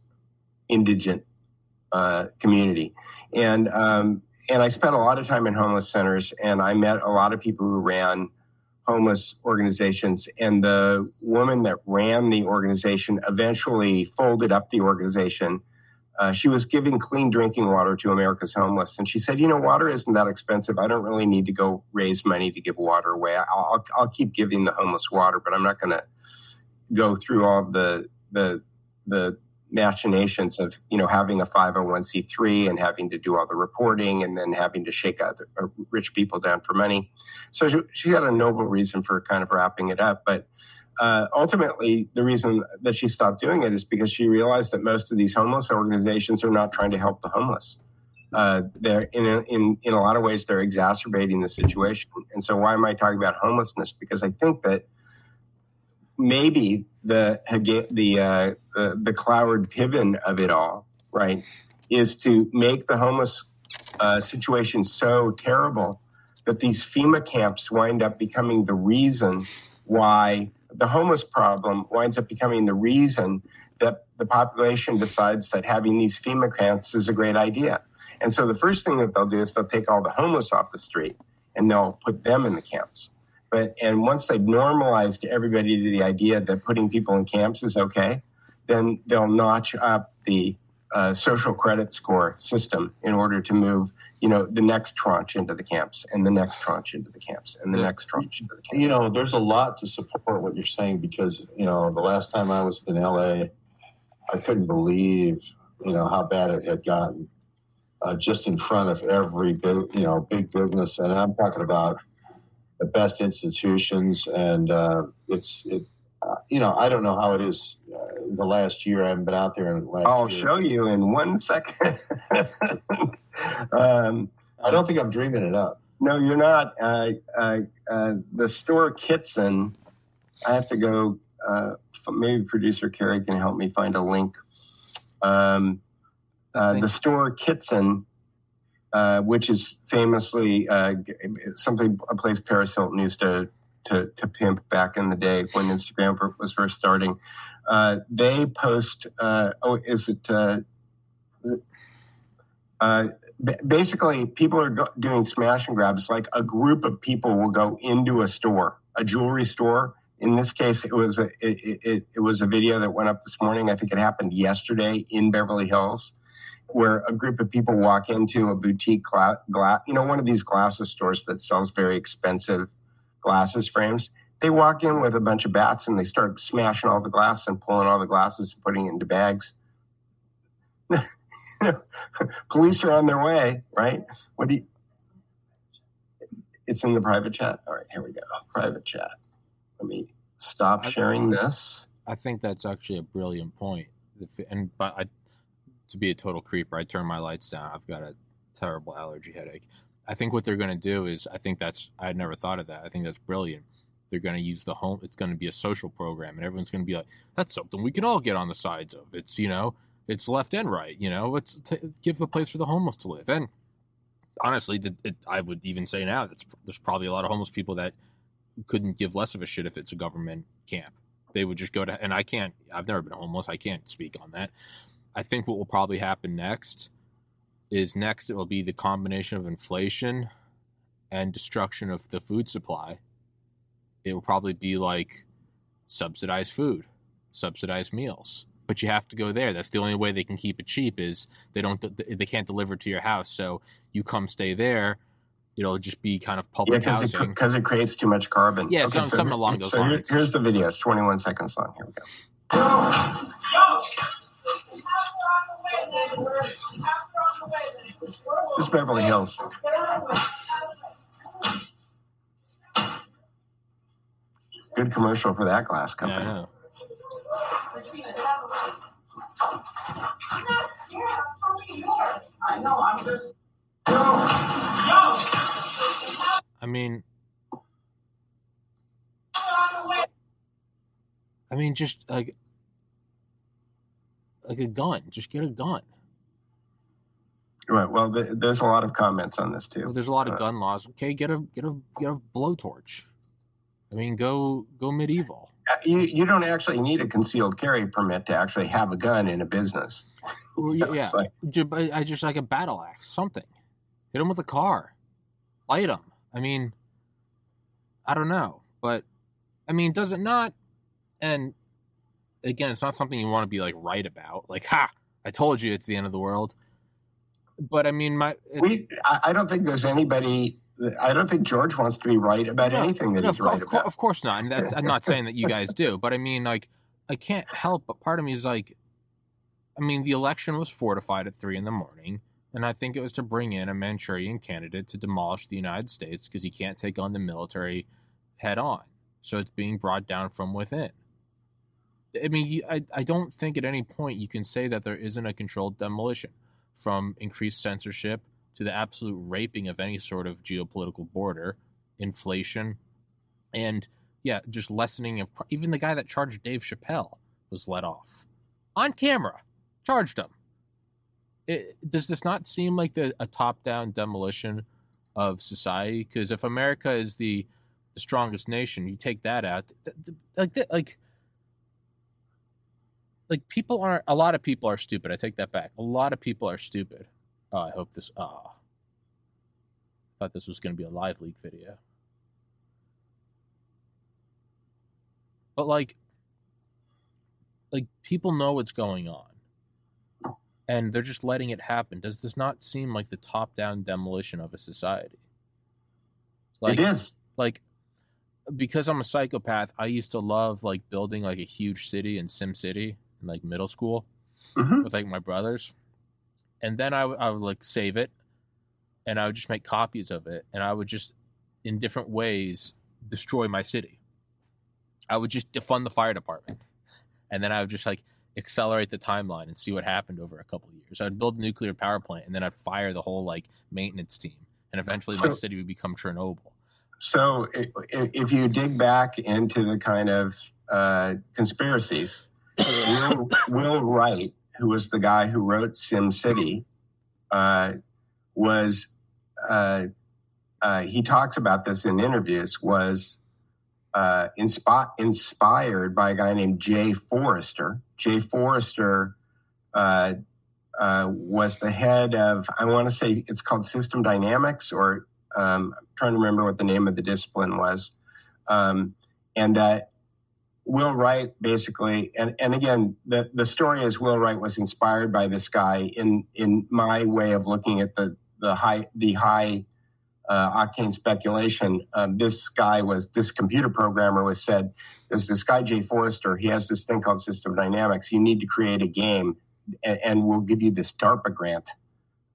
indigent uh, community. And, um, and I spent a lot of time in homeless centers and I met a lot of people who ran homeless organizations. And the woman that ran the organization eventually folded up the organization. Uh, she was giving clean drinking water to America's homeless. And she said, You know, water isn't that expensive. I don't really need to go raise money to give water away. I'll, I'll keep giving the homeless water, but I'm not going to go through all the, the, the machinations of you know having a 501c3 and having to do all the reporting and then having to shake other uh, rich people down for money. So she, she, had a noble reason for kind of wrapping it up but uh, ultimately the reason that she stopped doing it is because she realized that most of these homeless organizations are not trying to help the homeless. Uh, they're in, in in a lot of ways they're exacerbating the situation. And so why am i talking about homelessness? Because i think that maybe the the uh, the, Cloward Piven of it all, right, is to make the homeless uh, situation so terrible that these FEMA camps wind up becoming the reason why the homeless problem winds up becoming the reason that the population decides that having these FEMA camps is a great idea. And so the first thing that they'll do is they'll take all the homeless off the street and they'll put them in the camps. But and once they've normalized everybody to the idea that putting people in camps is okay, then they'll notch up the uh, social credit score system in order to move, you know, the next tranche into the camps and the next tranche into the camps and the next tranche into the camps. You know, there's a lot to support what you're saying because, you know, the last time I was in LA, I couldn't believe, you know, how bad it had gotten. Uh, just in front of every big, you know, big business, and I'm talking about the best institutions, and uh, it's it. Uh, you know, I don't know how it is. Uh, the last year, I haven't been out there. In the last I'll year. show you in one second. um, I don't think I'm dreaming it up. No, you're not. Uh, uh, uh, the store Kitson. I have to go. maybe producer Carrie can help me find a link. Um, the store Kitson uh, which is famously uh, something a place Paris Hilton used to, to, to pimp back in the day when Instagram was first starting. Uh, they post. Uh, oh, is it? Uh, basically, people are go- doing smash and grabs. Like a group of people will go into a store, a jewelry store. In this case, it was a it, it, it was a video that went up this morning. I think it happened yesterday in Beverly Hills where a group of people walk into a boutique glass, gla- you know, one of these glasses stores that sells very expensive glasses frames. They walk in with a bunch of bats and they start smashing all the glass and pulling all the glasses and putting it into bags. Police are on their way, right? What do you? It's in the private chat. All right, here we go. Private chat. Let me stop sharing this. I think that's actually a brilliant point. And but I to be a total creeper, I turn my lights down. I've got a terrible allergy headache. I think what they're going to do is, I think that's, I had never thought of that. I think that's brilliant. They're going to use the home, it's going to be a social program, and everyone's going to be like, that's something we can all get on the sides of. It's, you know, it's left and right, you know, let's t- give a place for the homeless to live. And honestly, the, it, I would even say now that there's probably a lot of homeless people that couldn't give less of a shit if it's a government camp. They would just go to, and I can't, I've never been homeless. I can't speak on that. I think what will probably happen next is next it will be the combination of inflation and destruction of the food supply. It will probably be like subsidized food, subsidized meals. But you have to go there. That's the only way they can keep it cheap is they don't they can't deliver to your house. So you come stay there it'll just be kind of public yeah, housing because it, it, creates too much carbon. Yeah, okay, some, so something along those so lines. Here, here's the video. It's 21 seconds long. Here we go. This is Beverly Hills. Good commercial for that glass company. Yeah, I mean, I mean, just like like a gun. Just get a gun. Right. Well, there's a lot of comments on this too. Well, there's a lot of uh, gun laws. Okay, get a get a get a blowtorch. I mean, go go medieval. Uh, you you don't actually need a concealed carry permit to actually have a gun in a business. Well, yeah, like, I just like a battle axe, something. Hit them with a car. Light them. I mean, I don't know, but I mean, does it not? And again, it's not something you want to be like right about. Like, ha! I told you it's the end of the world. But I mean, my we. I don't think there's anybody. I don't think George wants to be right about no, anything that no, he's of, right of, about. Of course not. And that's, I'm not saying that you guys do, but I mean, like, I can't help. But part of me is like, I mean, the election was fortified at three in the morning. And I think it was to bring in a Manchurian candidate to demolish the United States because he can't take on the military head on. So it's being brought down from within. I mean, I, I don't think at any point you can say that there isn't a controlled demolition from increased censorship to the absolute raping of any sort of geopolitical border, inflation, and yeah, just lessening of even the guy that charged Dave Chappelle was let off on camera, charged him it, does this not seem like the, a top-down demolition of society? Because if America is the the strongest nation, you take that out, like like like people aren't a lot of people are stupid. I take that back. A lot of people are stupid. Oh, I hope this. Oh, thought this was going to be a live leak video. But like, like people know what's going on and they're just letting it happen. Does this not seem like the top down demolition of a society? Like, it is. Like, because I'm a psychopath, I used to love like building like a huge city in Sim City in like middle school mm-hmm. with like my brothers. And then I, w- I would like save it and I would just make copies of it and I would just in different ways destroy my city. I would just defund the fire department. And then I would just like accelerate the timeline and see what happened over a couple of years. I'd build a nuclear power plant and then I'd fire the whole like maintenance team, and eventually so, my city would become Chernobyl. So, if you dig back into the kind of uh, conspiracies, Will, Will, Wright, who was the guy who wrote Sim City, uh, was uh, uh he talks about this in interviews. Was uh, inspi- inspired by a guy named Jay Forrester. Jay Forrester uh, uh, was the head of, I want to say it's called System Dynamics, or um, I'm trying to remember what the name of the discipline was. Um, and that Will Wright basically, and, and again, the, the story is Will Wright was inspired by this guy in, in my way of looking at the, the high, the high uh, octane speculation. Um, this guy was this computer programmer was said there's this guy Jay Forrester. He has this thing called System Dynamics. You need to create a game, and, and we'll give you this DARPA grant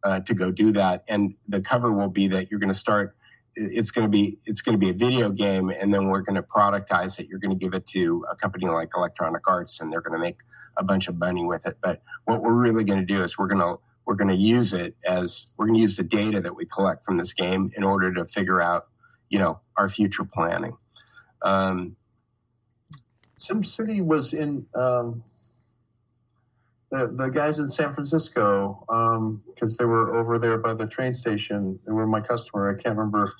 uh, to go do that. And the cover will be that you're going to start. It's going to be it's going to be a video game, and then we're going to productize it. You're going to give it to a company like Electronic Arts, and they're going to make a bunch of money with it. But what we're really going to do is we're going to we're going to use it as we're going to use the data that we collect from this game in order to figure out, you know, our future planning. Um, SimCity was in um, the the guys in San Francisco because um, they were over there by the train station. They were my customer. I can't remember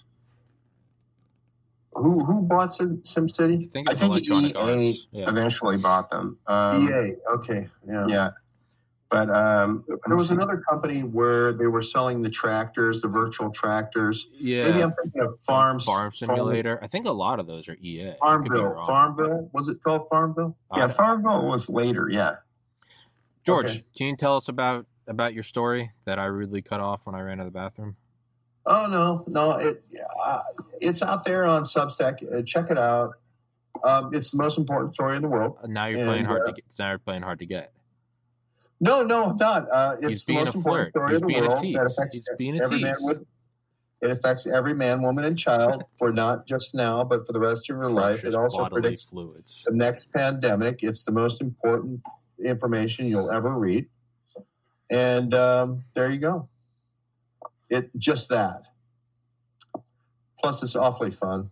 who who bought Sim, Sim City? I think, I think EA yeah. eventually bought them. Um, EA, okay, yeah, yeah. But um, there was another company where they were selling the tractors, the virtual tractors. Yeah, maybe I'm thinking of Farms Farm Simulator. Farm, I think a lot of those are EA. Farmville, Farmville was it called Farmville? Yeah, Farmville was later. Yeah. George, okay. can you tell us about about your story that I rudely cut off when I ran to the bathroom? Oh no, no, it uh, it's out there on Substack. Uh, check it out. Um, it's the most important story in the world. Uh, now you're and, playing hard to get. Now you're playing hard to get. No, no, I'm not. Uh, it's He's the most important story He's in the world that affects every man. Would, it affects every man, woman, and child for not just now, but for the rest of your life. It also predicts fluids. the next pandemic. It's the most important information you'll ever read. And um, there you go. It just that. Plus, it's awfully fun.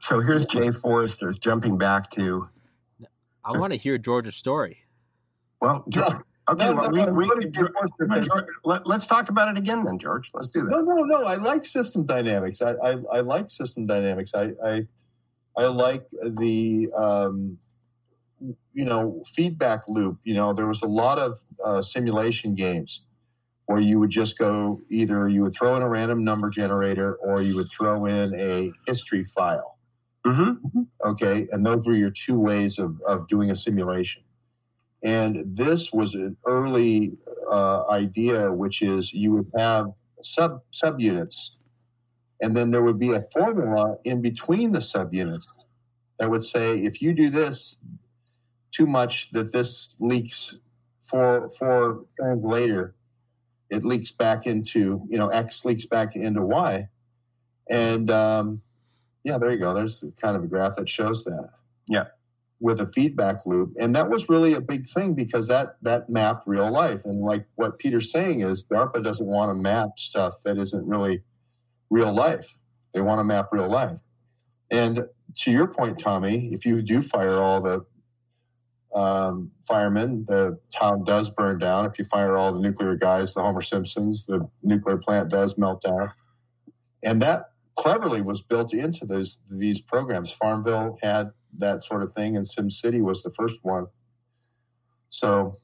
So here's Jay Forrester jumping back to. I want to hear George's story. Well, George, okay, no, well, no, we, we, George, let, us talk about it again, then, George. Let's do that. No, no, no. I like system dynamics. I, I, I like system dynamics. I, I, I like the um, you know feedback loop. You know, there was a lot of uh, simulation games where you would just go either you would throw in a random number generator or you would throw in a history file. Mm-hmm. Okay, and those were your two ways of, of doing a simulation. And this was an early uh, idea, which is you would have sub subunits, and then there would be a formula in between the subunits that would say if you do this too much, that this leaks for for turns later, it leaks back into you know X leaks back into Y, and um, yeah, there you go. There's kind of a graph that shows that. Yeah. With a feedback loop. And that was really a big thing because that that mapped real life. And like what peter's saying is darpa doesn't want to map stuff that isn't really real life. They want to map real life. And to your point tommy if you do fire all the um, firemen the town does burn down if you fire all the nuclear guys the homer simpsons the nuclear plant does melt down and that cleverly was built into those these programs farmville had that sort of thing. And SimCity was the first one. So,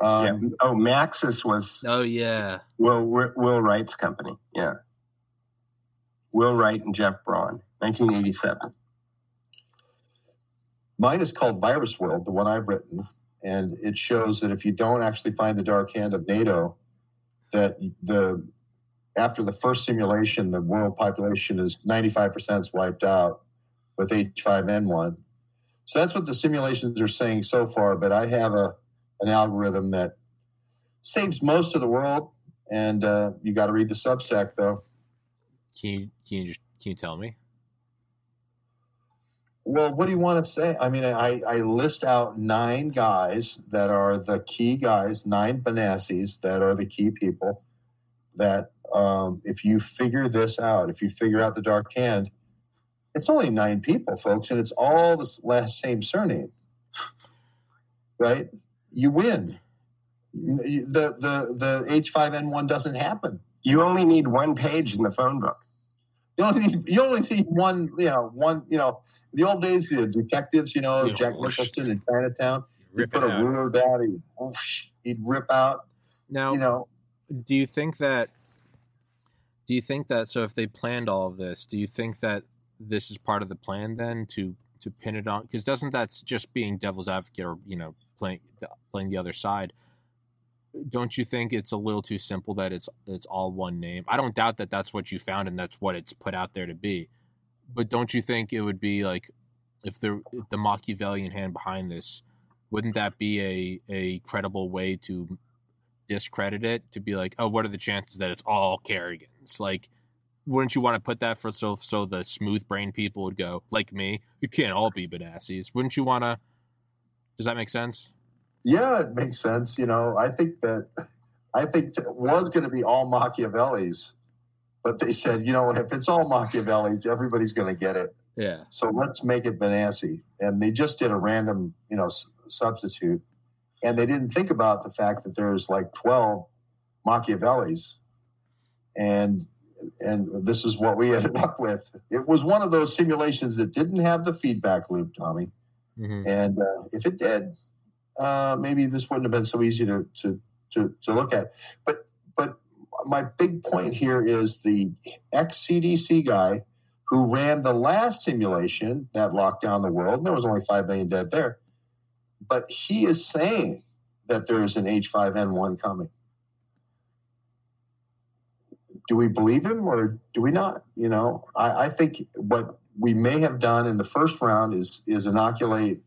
um, yeah. oh, Maxis was. Oh yeah. Will Will Wright's company. Yeah. Will Wright and Jeff Braun, 1987. Mine is called Virus World, the one I've written, and it shows that if you don't actually find the dark hand of NATO, that the after the first simulation, the world population is 95% wiped out with H5N1. So that's what the simulations are saying so far. But I have a an algorithm that saves most of the world, and uh, you got to read the Substack though. Can you can you can you tell me? Well, what do you want to say? I mean, I, I list out nine guys that are the key guys, nine Benassis that are the key people. That um, if you figure this out, if you figure out the dark hand, it's only nine people, folks, and it's all the last same surname. right? You win. The the the H five N one doesn't happen. You only need one page in the phone book. You only need, you only need one. You know, one. You know, the old days, the detectives. You know, Jack Nicholson in Chinatown. He put a ruler down. He whoosh, he'd rip out. Now, you know, do you think that? Do you think that? So, if they planned all of this, do you think that this is part of the plan then to to pin it on because doesn't that's just being devil's advocate or you know playing playing the other side don't you think it's a little too simple that it's it's all one name i don't doubt that that's what you found and that's what it's put out there to be but don't you think it would be like if the if the machiavellian hand behind this wouldn't that be a a credible way to discredit it to be like oh what are the chances that it's all kerrigan's like wouldn't you want to put that for so so the smooth brain people would go like me? You can't all be Benassis. Wouldn't you want to? Does that make sense? Yeah, it makes sense. You know, I think that I think it was going to be all Machiavelli's, but they said, you know, if it's all Machiavelli's, everybody's going to get it. Yeah. So let's make it Benassi, and they just did a random, you know, s- substitute, and they didn't think about the fact that there's like twelve Machiavellis, and and this is what we ended up with. It was one of those simulations that didn't have the feedback loop, Tommy. Mm-hmm. And uh, if it did, uh, maybe this wouldn't have been so easy to, to to to look at. But but my big point here is the ex CDC guy who ran the last simulation that locked down the world. And there was only five million dead there, but he is saying that there is an H5N1 coming do we believe him or do we not? You know, I, I, think what we may have done in the first round is is inoculate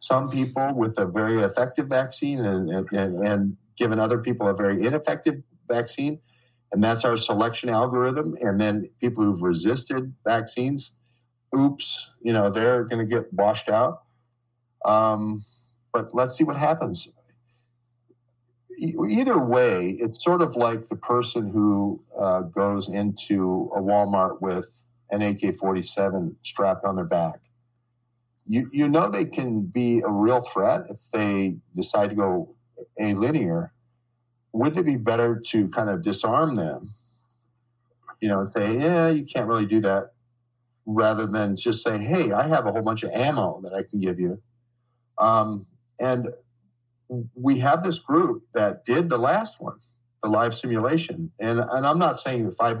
some people with a very effective vaccine and, and, and given other people a very ineffective vaccine. And that's our selection algorithm. And then people who've resisted vaccines, oops, you know, they're going to get washed out. Um, but let's see what happens either way, it's sort of like the person who uh, goes into a Walmart with an AK 47 strapped on their back. You, you know they can be a real threat if they decide to go a linear. Wouldn't it be better to kind of disarm them? You know, say, yeah, you can't really do that, rather than just say, hey, I have a whole bunch of ammo that I can give you. Um, and we have this group that did the last one, the live simulation, and and I'm not saying that five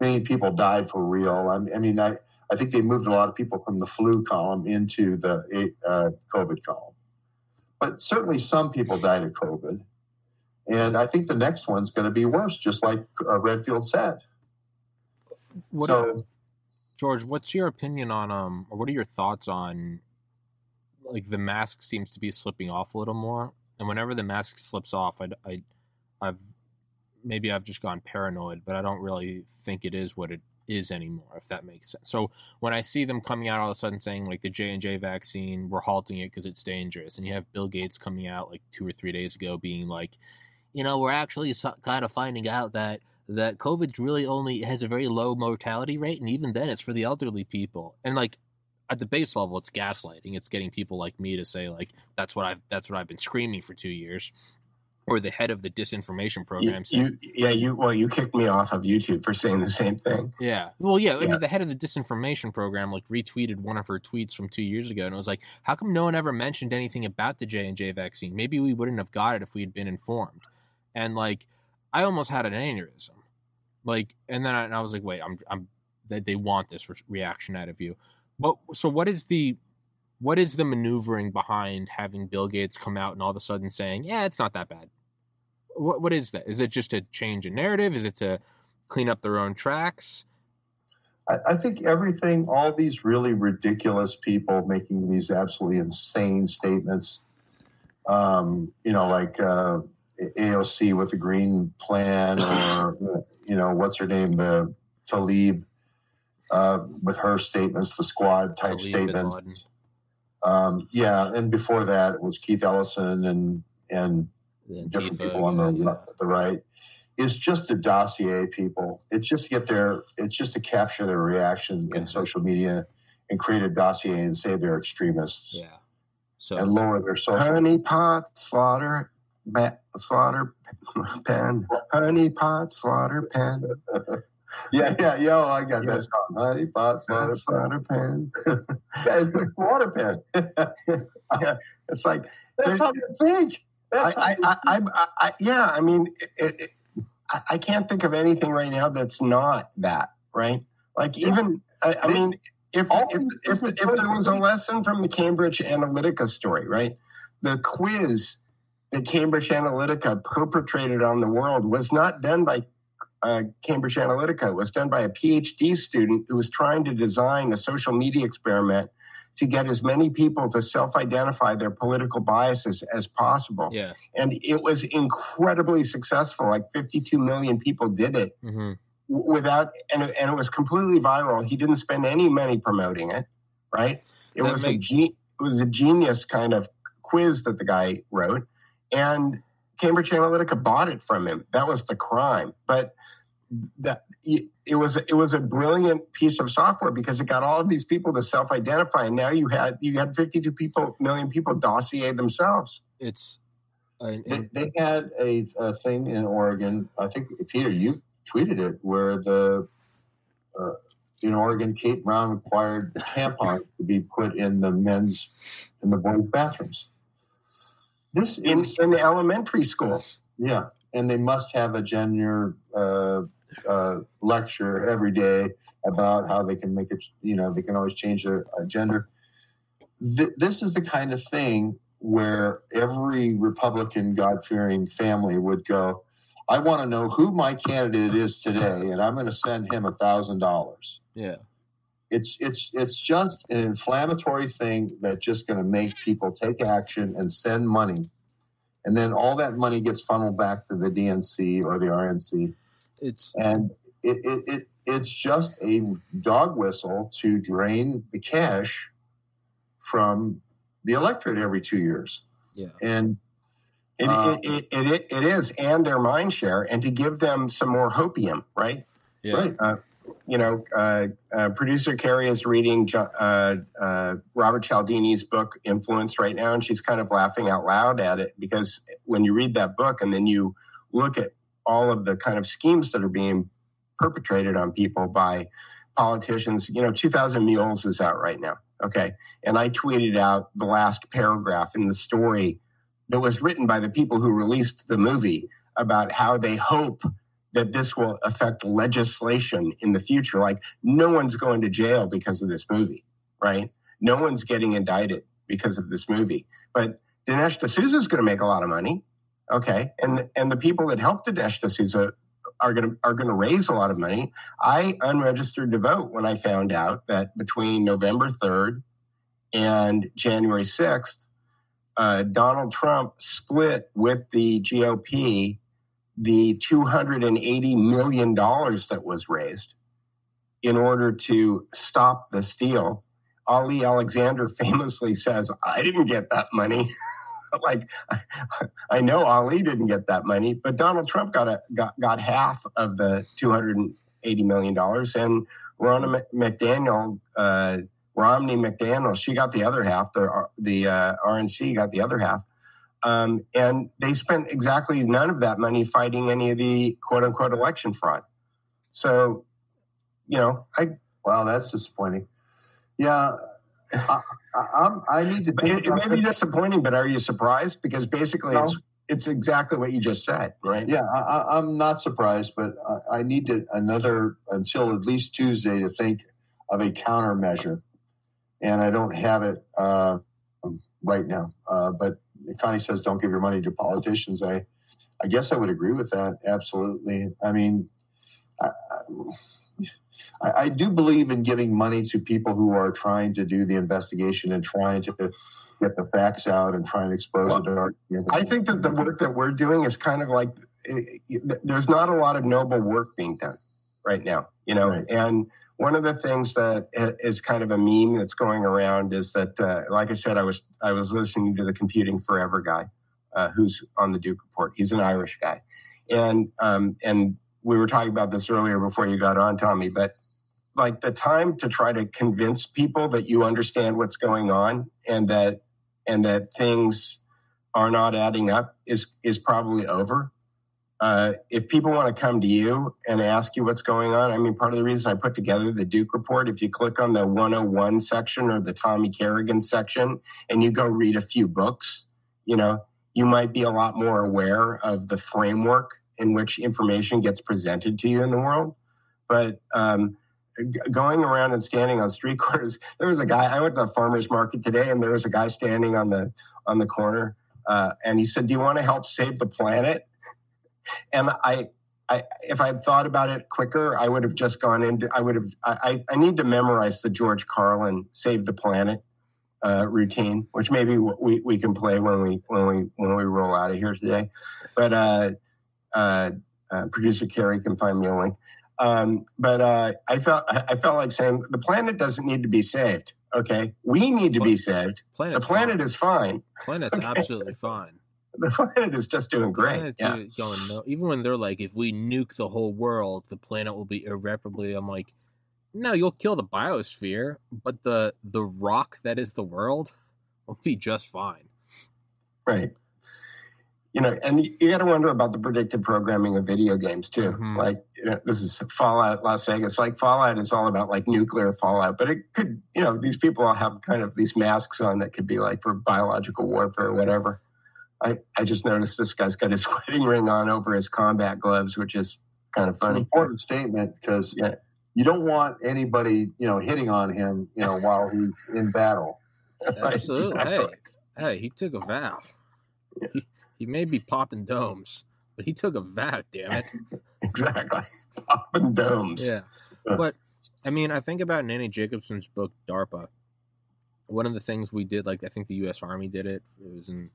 million people died for real. I, I mean, I I think they moved a lot of people from the flu column into the uh, COVID column, but certainly some people died of COVID, and I think the next one's going to be worse, just like uh, Redfield said. What so, are, George, what's your opinion on um, or what are your thoughts on like the mask seems to be slipping off a little more. And whenever the mask slips off, I, I, I've maybe I've just gone paranoid, but I don't really think it is what it is anymore. If that makes sense. So when I see them coming out all of a sudden saying like the J and J vaccine, we're halting it because it's dangerous, and you have Bill Gates coming out like two or three days ago being like, you know, we're actually kind of finding out that that COVID really only has a very low mortality rate, and even then, it's for the elderly people. And like, at the base level, it's gaslighting. It's getting people like me to say like that's what I've that's what I've been screaming for two years. Or the head of the disinformation program. You, you, yeah, you well, you kicked me off of YouTube for saying the same thing. Yeah, well, yeah, yeah. I mean, the head of the disinformation program like retweeted one of her tweets from two years ago, and it was like, how come no one ever mentioned anything about the J and J vaccine? Maybe we wouldn't have got it if we had been informed. And like, I almost had an aneurysm. Like, and then I, and I was like, wait, I'm, I'm, they, they want this re- reaction out of you. But so what is the what is the maneuvering behind having Bill Gates come out and all of a sudden saying, "Yeah, it's not that bad"? What what is that? Is it just a change in narrative? Is it to clean up their own tracks? I, I think everything, all these really ridiculous people making these absolutely insane statements. Um, you know, like uh, AOC with the Green Plan, or you know, what's her name, the Tlaib uh, with her statements, the squad type statements. Um, yeah, and before that it was Keith Ellison and and different people on the yeah. the right. It's just to dossier people. It's just to get their. It's just to capture their reaction in social media and create a dossier and say they're extremists. Yeah. So and lower their social. Honey pot slaughter, slaughter pen. Honey pot slaughter pen. yeah, yeah, yo, oh, I got yeah. that song. Honey pot slaughter, slaughter pen. yeah, it's a slaughter pen. yeah, it's like that's how you think. That's I, I, I, I, yeah, I mean, it, it, I can't think of anything right now that's not that, right? Like even, I, I mean, if if, if, if there was a lesson from the Cambridge Analytica story, right? The quiz that Cambridge Analytica perpetrated on the world was not done by uh, Cambridge Analytica was done by a PhD student who was trying to design a social media experiment to get as many people to self-identify their political biases as possible. Yeah. And it was incredibly successful. Like 52 million people did it mm-hmm. without, and, and it was completely viral. He didn't spend any money promoting it, right? It that was makes- a ge- it was a genius kind of quiz that the guy wrote, and Cambridge Analytica bought it from him. That was the crime. But that it was it was a brilliant piece of software because it got all of these people to self-identify, and now you had you had 52 people million people dossier themselves. It's uh, they, they, had a, a, thing in Oregon. I think Peter, you tweeted it, where the uh, in Oregon, Kate Brown required tampons to be put in the men's in the boys' bathrooms. This in, in elementary schools. Yeah, and they must have a gender uh, uh, lecture every day about how they can make it. You know, they can always change their uh, gender. Th- this is the kind of thing where every Republican God fearing family would go. I want to know who my candidate is today, and I'm going to send him a thousand dollars. Yeah, it's it's it's just an inflammatory thing that's just going to make people take action and send money, and then all that money gets funneled back to the DNC or the RNC. It's and it, it, it it's just a dog whistle to drain the cash from the electorate every two years. Yeah. And it, uh, it, it, it, it is, and their mind share, and to give them some more hopium, right? Yeah. Right. Uh, you know, uh, uh, producer Carrie is reading uh, uh, Robert Cialdini's book Influence right now, and she's kind of laughing out loud at it because when you read that book and then you look at all of the kind of schemes that are being perpetrated on people by politicians, you know, 2000 Mules is out right now. Okay. And I tweeted out the last paragraph in the story that was written by the people who released the movie about how they hope that this will affect legislation in the future. Like, no one's going to jail because of this movie, right? No one's getting indicted because of this movie. But Dinesh D'Souza is going to make a lot of money. Okay. And, and the people that helped Dinesh D'Souza are going to are going to raise a lot of money. I unregistered to vote when I found out that between November 3rd and January 6th, uh, Donald Trump split with the GOP the $280 million that was raised in order to stop the steal. Ali Alexander famously says, I didn't get that money. like, I know Ali didn't get that money, but Donald Trump got, a, got, got half of the $280 million. And Ronna McDaniel, uh, Romney McDaniel, she got the other half. The, the uh, RNC got the other half. Um, and they spent exactly none of that money fighting any of the quote unquote election fraud. So, you know, I. Wow, that's disappointing. Yeah. I, I, I need to. It, it, may be disappointing, but are you surprised? Because basically, no. it's it's exactly what you just said, right? Yeah, I, am not surprised, but I, I need to another until at least Tuesday to think of a countermeasure, and I don't have it uh, right now. Uh, but Connie says don't give your money to politicians. I, I guess I would agree with that. Absolutely. I mean, I, I, I do believe in giving money to people who are trying to do the investigation and trying to get the facts out and try and expose well, it. I think that the work that we're doing is kind of like eh, eh, there's not a lot of noble work being done right now, you know, right. and one of the things that is kind of a meme that's going around is that, uh, like I said, I was I was listening to the Computing Forever guy, uh, who's on the Duke Report. He's an Irish guy, and um, and we were talking about this earlier before you got on, Tommy. But like the time to try to convince people that you understand what's going on and that and that things are not adding up is is probably over. Uh, if people want to come to you and ask you what's going on, I mean, part of the reason I put together the Duke report, if you click on the 101 section or the Tommy Kerrigan section and you go read a few books, you know, you might be a lot more aware of the framework in which information gets presented to you in the world. But um, going around and standing on street corners, there was a guy. I went to the farmers market today, and there was a guy standing on the on the corner, uh, and he said, "Do you want to help save the planet?" And I, I, if I had thought about it quicker, I would have just gone into. I would have. I, I need to memorize the George Carlin "Save the Planet" uh, routine, which maybe we, we can play when we when we when we roll out of here today. But uh, uh, uh producer Carrie can find me a link. Um, but uh, I felt I felt like saying the planet doesn't need to be saved. Okay, we need to be saved. Planet's the planet fine. is fine. Planet's okay? absolutely fine the planet is just doing great. Yeah. Going no, even when they're like, if we nuke the whole world, the planet will be irreparably. I'm like, no, you'll kill the biosphere, but the the rock that is the world will be just fine. Right. you know, and you got to wonder about the predictive programming of video games too. Mm-hmm. Like, you know, this is Fallout Las Vegas. Like, Fallout is all about like nuclear fallout, but it could, you know, these people all have kind of these masks on that could be like for biological warfare or whatever. I, I just noticed this guy's got his wedding ring on over his combat gloves, which is kind of funny. important statement because yeah. you don't want anybody, you know, hitting on him, you know, while he's in battle. Absolutely. Hey, hey, he took a vow. Yeah. He, he may be popping domes, but he took a vow, damn it. exactly. Popping domes. Yeah. But I mean, I think about Annie Jacobsen's book DARPA. One of the things we did, like I think the US Army did it. It was in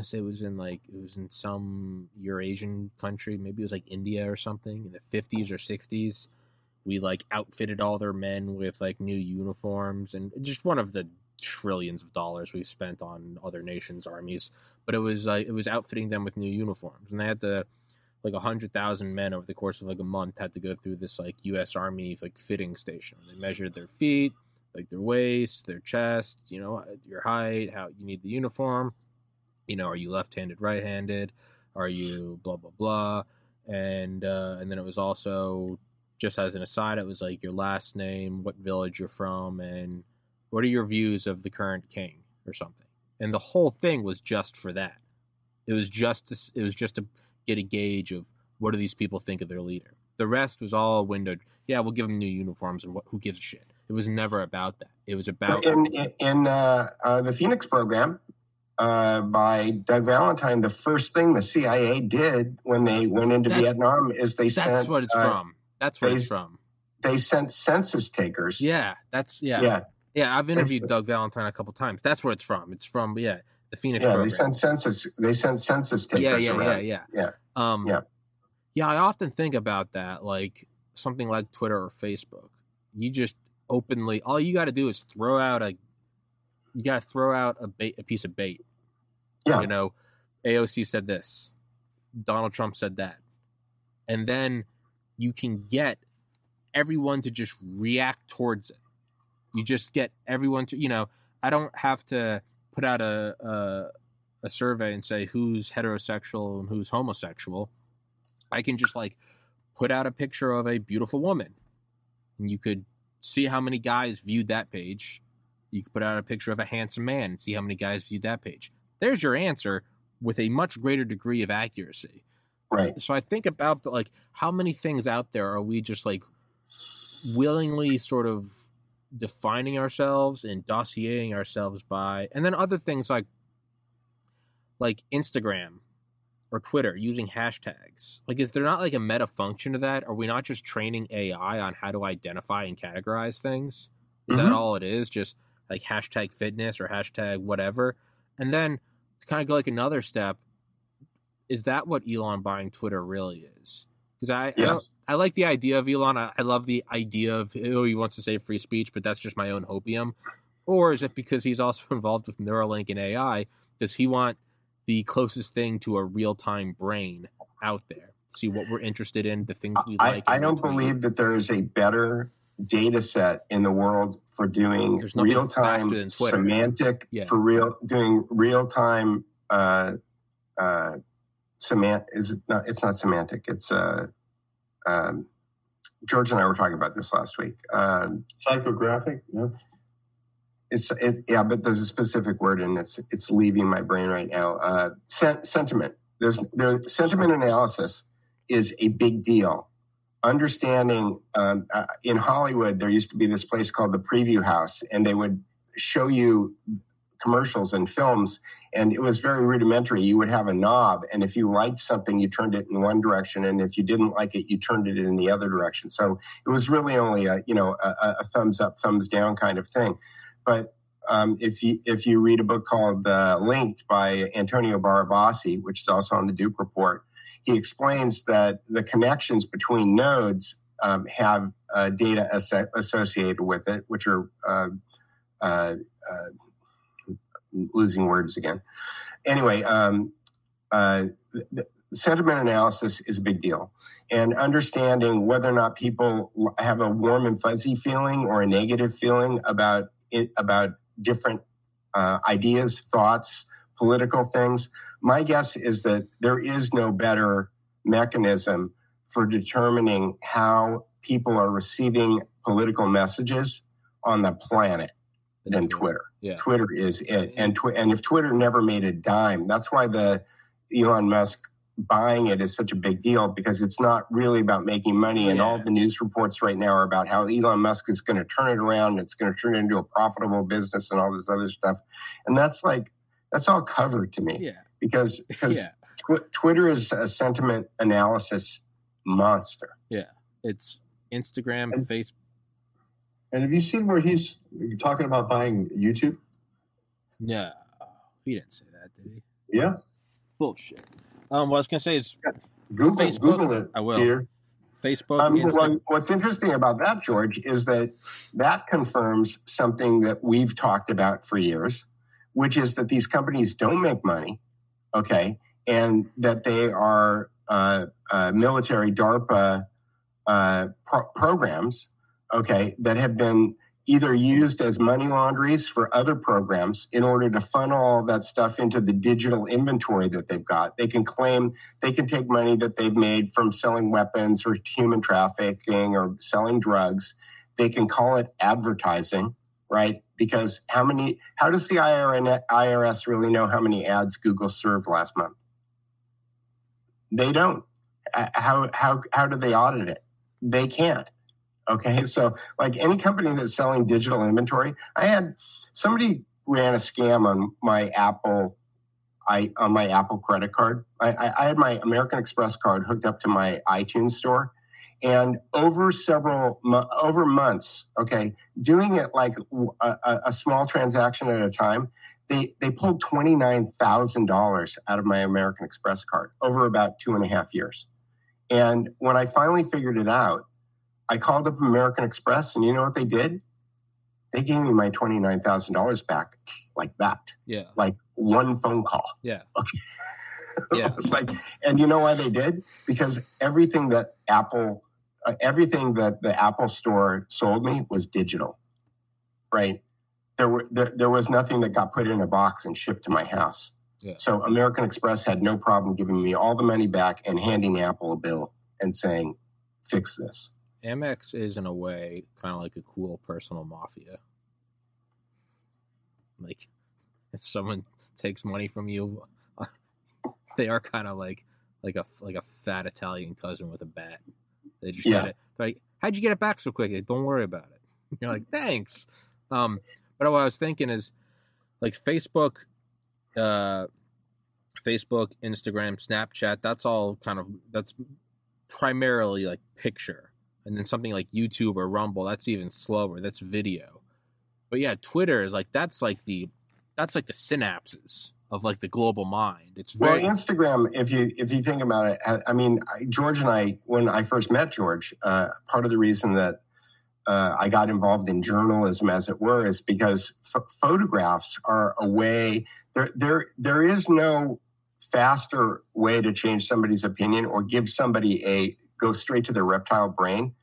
Say it was in like it was in some Eurasian country, maybe it was like India or something in the fifties or sixties. We like outfitted all their men with like new uniforms and just one of the trillions of dollars we've spent on other nations' armies but it was like it was outfitting them with new uniforms, and they had to like a hundred thousand men over the course of like a month had to go through this like U.S. Army like fitting station. They measured their feet, like their waist, their chest, you know, your height, how you need the uniform. You know, are you left-handed, right-handed? Are you blah blah blah? And uh, and then it was also just as an aside, it was like your last name, what village you're from, and what are your views of the current king or something and the whole thing was just for that. It was just to, it was just to get a gauge of what do these people think of their leader. The rest was all windowed. Yeah, we'll give them new uniforms, and what, who gives a shit? It was never about that. It was about in in uh, uh, the Phoenix program uh, by Doug Valentine. The first thing the CIA did when they went into that, Vietnam is they that's sent. That's what it's uh, from. That's where they, it's from. They sent census takers. Yeah, that's yeah. Yeah, yeah, I've interviewed Doug Valentine a couple times. That's where it's from. It's from yeah, the Phoenix. Yeah, program. they sent census. They sent census takers. Yeah, yeah, around. yeah, yeah, yeah. Um, yeah, yeah. I often think about that, like something like Twitter or Facebook. You just openly, all you got to do is throw out a, you got to throw out a bait, a piece of bait. Yeah. You know, AOC said this, Donald Trump said that, and then you can get everyone to just react towards it. You just get everyone to you know i don't have to put out a, a, a survey and say who's heterosexual and who's homosexual. I can just like put out a picture of a beautiful woman. And you could see how many guys viewed that page. You could put out a picture of a handsome man and see how many guys viewed that page there's your answer with a much greater degree of accuracy right so i think about the, like how many things out there are we just like willingly sort of defining ourselves and dossiering ourselves by and then other things like like Instagram or Twitter using hashtags. Like is there not like a meta function to that? Are we not just training AI on how to identify and categorize things? Is mm-hmm. that all it is? Just like hashtag fitness or hashtag whatever? And then to kind of go like another step, is that what Elon buying Twitter really is? because I yes. I, I, like the idea of Elon. I, I, love the idea of oh he wants to say free speech, but that's just my own hopium. Or is it because he's also involved with Neuralink and AI? Does he want the closest thing to a real time brain out there? See what we're interested in, the things we I, like. I don't believe that there is a better data set in the world for doing real time semantic yeah. for real doing real time uh, uh, semant is it not it's not semantic it's uh um, george and i were talking about this last week um, psychographic? Yeah it's it, yeah but there's a specific word and it's it's leaving my brain right now uh, sen- sentiment. There's there sentiment analysis is a big deal understanding um, uh, in hollywood there used to be this place called the preview house and they would show you commercials and films, and it was very rudimentary. You would have a knob, and if you liked something, you turned it in one direction, and if you didn't like it, you turned it in the other direction. So it was really only a you know a, a thumbs up, thumbs down kind of thing. But um, if you if you read a book called uh, Linked by Antonio Barabasi, which is also on the Duke Report, he explains that the connections between nodes um, have uh, data as- associated with it, which are uh, uh, uh losing words again. Anyway, um, uh, sentiment analysis is a big deal. And understanding whether or not people have a warm and fuzzy feeling or a negative feeling about it, about different uh, ideas, thoughts, political things. My guess is that there is no better mechanism for determining how people are receiving political messages on the planet than Twitter. Yeah. Twitter is it. And, tw- and if Twitter never made a dime, that's why the Elon Musk buying it is such a big deal because it's not really about making money. And yeah. all the news reports right now are about how Elon Musk is going to turn it around. It's going to turn it into a profitable business and all this other stuff. And that's like, that's all covered to me. Yeah. Because, because yeah. Tw- Twitter is a sentiment analysis monster. Yeah. It's Instagram, and, Facebook. And have you seen where he's talking about buying YouTube? No, he didn't say that, did he? Yeah. Bullshit. Um, what I was gonna say is Google Facebook, Google it. I will. Here. Facebook. Um, well, what's interesting about that, George, is that that confirms something that we've talked about for years, which is that these companies don't make money, okay, and that they are uh, uh, military DARPA uh, pro- programs, okay, that have been either used as money laundries for other programs in order to funnel all that stuff into the digital inventory that they've got. They can claim they can take money that they've made from selling weapons or human trafficking or selling drugs. They can call it advertising, right? Because how many, how does the IRS really know how many ads Google served last month? They don't. Uh, how, how, how do they audit it? They can't. Okay. So, like any company that's selling digital inventory, I had somebody ran a scam on my Apple. I on my Apple credit card. I, I, I had my American Express card hooked up to my iTunes store, and over several over months, okay, doing it like a, a small transaction at a time, they they pulled twenty nine thousand dollars out of my American Express card over about two and a half years. And when I finally figured it out, I called up American Express, and you know what they did? They gave me my twenty nine thousand dollars back like that. Yeah, like one phone call. Yeah. Okay. yeah. it's like, and you know why they did? Because everything that Apple, uh, everything that the Apple Store sold me was digital, right? There were there, there was nothing that got put in a box and shipped to my house. Yeah. So American Express had no problem giving me all the money back and handing Apple a bill and saying, "Fix this." Amex is in a way kind of like a cool personal mafia. Like if someone takes money from you, they are kind of like like a like a fat Italian cousin with a bat. They just yeah. like, how'd you get it back so quickly? Don't worry about it. You're like, thanks. Um, but what I was thinking is, like Facebook, uh, Facebook, Instagram, Snapchat. That's all kind of that's primarily like picture and then something like YouTube or Rumble, that's even slower. That's video. But yeah, Twitter is like that's like the that's like the synapses of like the global mind. It's very well Instagram. If you if you think about it, I mean George and I when I first met George, uh, part of the reason that uh, I got involved in journalism, as it were, is because f- photographs are a way. There there there is no faster way to change somebody's opinion or give somebody a go straight to their reptile brain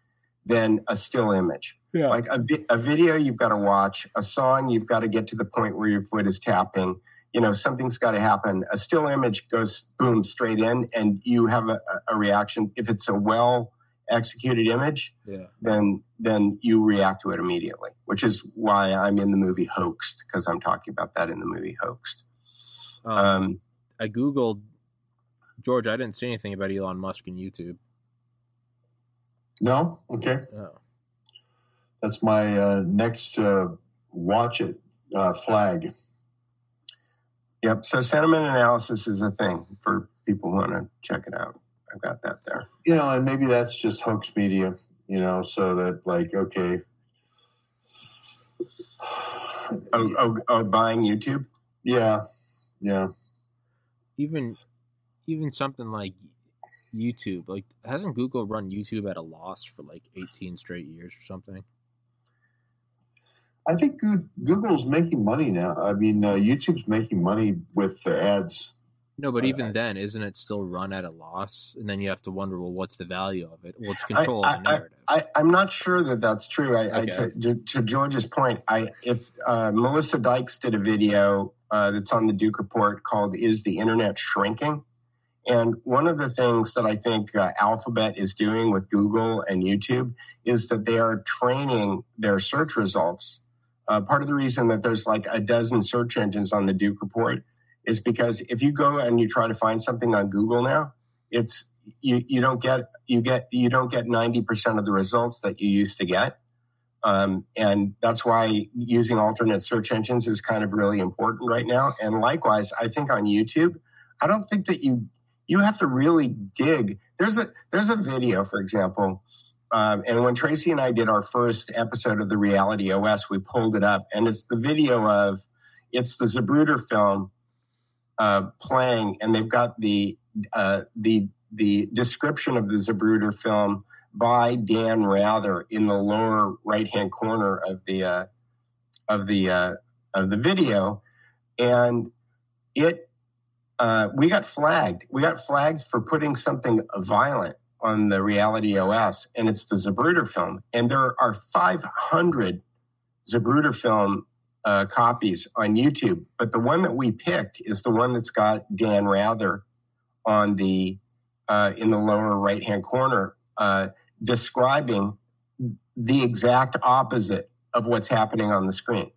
than a still image. Yeah. Like a, vi- a video, you've got to watch. A song, you've got to get to the point where your foot is tapping. You know, something's got to happen. A still image goes boom straight in, and you have a, a reaction. If it's a well executed image, yeah. then then you react to it immediately. Which is why I'm in the movie Hoaxed because I'm talking about that in the movie Hoaxed. Um, um, I googled George. I didn't see anything about Elon Musk in YouTube. No? Okay. Oh. That's my uh, next uh, watch it uh, flag. Yep. So sentiment analysis is a thing for people who want to check it out. I've got that there. You know, and maybe that's just hoax media, you know, so that, like, okay. Oh, oh, oh buying YouTube? Yeah. Yeah. Even even something like YouTube. Like, hasn't Google run YouTube at a loss for like 18 straight years or something? I think Google's making money now. I mean, uh, YouTube's making money with the ads. No, but uh, even then, isn't it still run at a loss? And then you have to wonder, well, what's the value of it? Well, it's control I, of the narrative. I, am not sure that that's true. I, okay. I to, to, George's point, I if uh, Melissa Dykes did a video uh, that's on the Duke Report called "Is the Internet Shrinking?" And one of the things that I think uh, Alphabet is doing with Google and YouTube is that they are training their search results. Uh, part of the reason that there's like a dozen search engines on the Duke Report is because if you go and you try to find something on Google now, it's you, you don't get you get you don't get 90% of the results that you used to get. Um, and that's why using alternate search engines is kind of really important right now. And likewise, I think on YouTube, I don't think that you you have to really dig. There's a there's a video, for example, um, and when Tracy and I did our first episode of the Reality OS, we pulled it up, and it's the video of it's the Zapruder film uh, playing, and they've got the uh, the the description of the Zapruder film by Dan Rather in the lower right hand corner of the uh, of the uh, of the video, and it uh, we got flagged. We got flagged for putting something violent on the Reality OS, and it's the Zapruder film. And there are 500 Zapruder film uh, copies on YouTube, but the one that we picked is the one that's got Dan Rather on the uh, in the lower right hand corner, uh, describing the exact opposite of what's happening on the screen.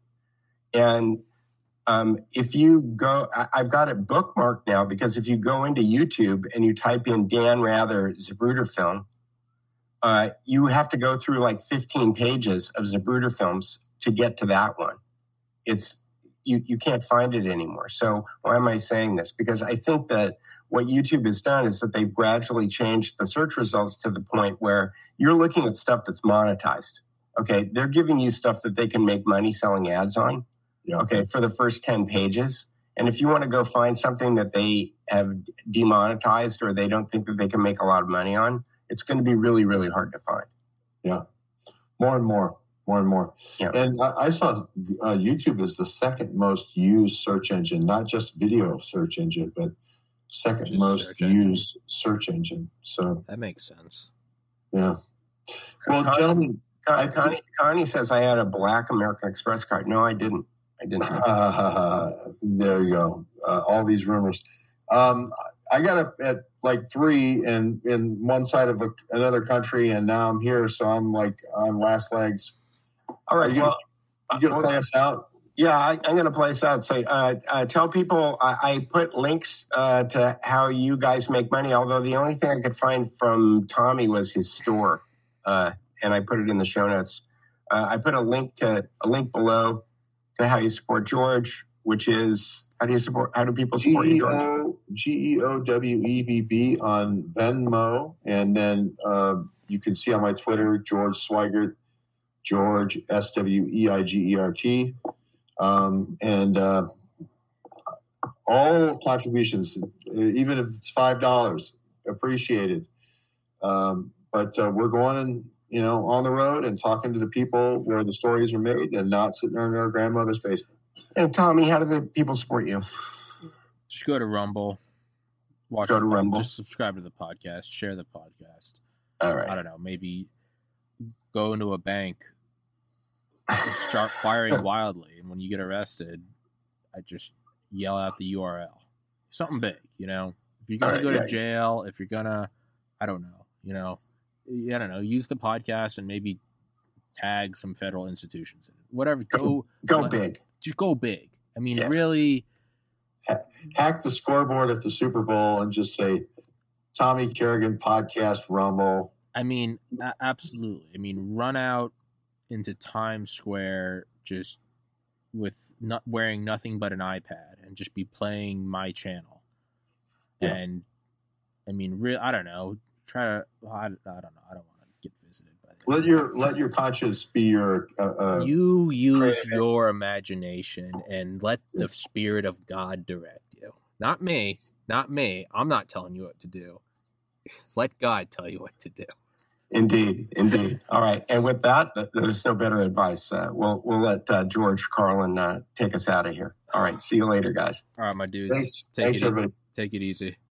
And um, if you go, I, have got it bookmarked now because if you go into YouTube and you type in Dan Rather Zapruder film, uh, you have to go through like 15 pages of Zapruder films to get to that one. It's you, you can't find it anymore. So why am I saying this? Because I think that what YouTube has done is that they've gradually changed the search results to the point where you're looking at stuff that's monetized. Okay, they're giving you stuff that they can make money selling ads on. Okay, for the first 10 pages. And if you want to go find something that they have demonetized or they don't think that they can make a lot of money on, it's going to be really, really hard to find. Yeah. More and more, more and more. Yeah. And I, I saw uh, YouTube is the second most used search engine, not just video search engine, but second just most search used engine. search engine. So that makes sense. Yeah. Well, Connie, gentlemen, Connie, Connie says I had a black American Express card. No, I didn't. I didn't. Uh, there you go. Uh, all these rumors. Um, I got up at like three and in one side of a, another country, and now I'm here, so I'm like on last legs. All right. You, well, you gonna play us out? Yeah, I, am going to play us out. Say, uh, uh, tell people I, I put links uh, to how you guys make money. Although the only thing I could find from Tommy was his store, uh, and I put it in the show notes. Uh, I put a link to a link below to how you support George, which is how do you support? How do people support G-E-O, you, George? G E O W E B B on Venmo, and then uh, you can see on my Twitter George Sweigert, George S W E I G E R T, um, and uh, all contributions, even if it's five dollars, appreciated. Um, but uh, we're going you know, on the road and talking to the people where the stories are made and not sitting in our grandmother's basement. And Tommy, how do the people support you? Just go to Rumble. Watch go to Rumble. Just subscribe to the podcast. Share the podcast. All right. I don't know. Maybe go into a bank, start firing wildly, and when you get arrested, I just yell out the URL. Something big, you know. If you're gonna right, go to yeah. jail, if you're gonna, I don't know, you know, I don't know, use the podcast and maybe tag some federal institutions. Whatever, go go, go big. Just go big. I mean, yeah. really hack the scoreboard at the Super Bowl and just say Tommy Kerrigan podcast Rumble. I mean, absolutely. I mean, run out into Times Square just with not wearing nothing but an iPad and just be playing my channel. Yeah. And I mean, real I don't know, try to. Well, I, I don't know. I don't want to get visited. But let your let your conscience be your. Uh, uh, you use your imagination and let the spirit of God direct you. Not me. Not me. I'm not telling you what to do. Let God tell you what to do. Indeed, indeed. All right, and with that, there's no better advice. Uh, we'll we'll let uh, George Carlin uh, take us out of here. All right, see you later, guys. All right, my dudes. Thanks, Take thanks it everybody. Take it easy.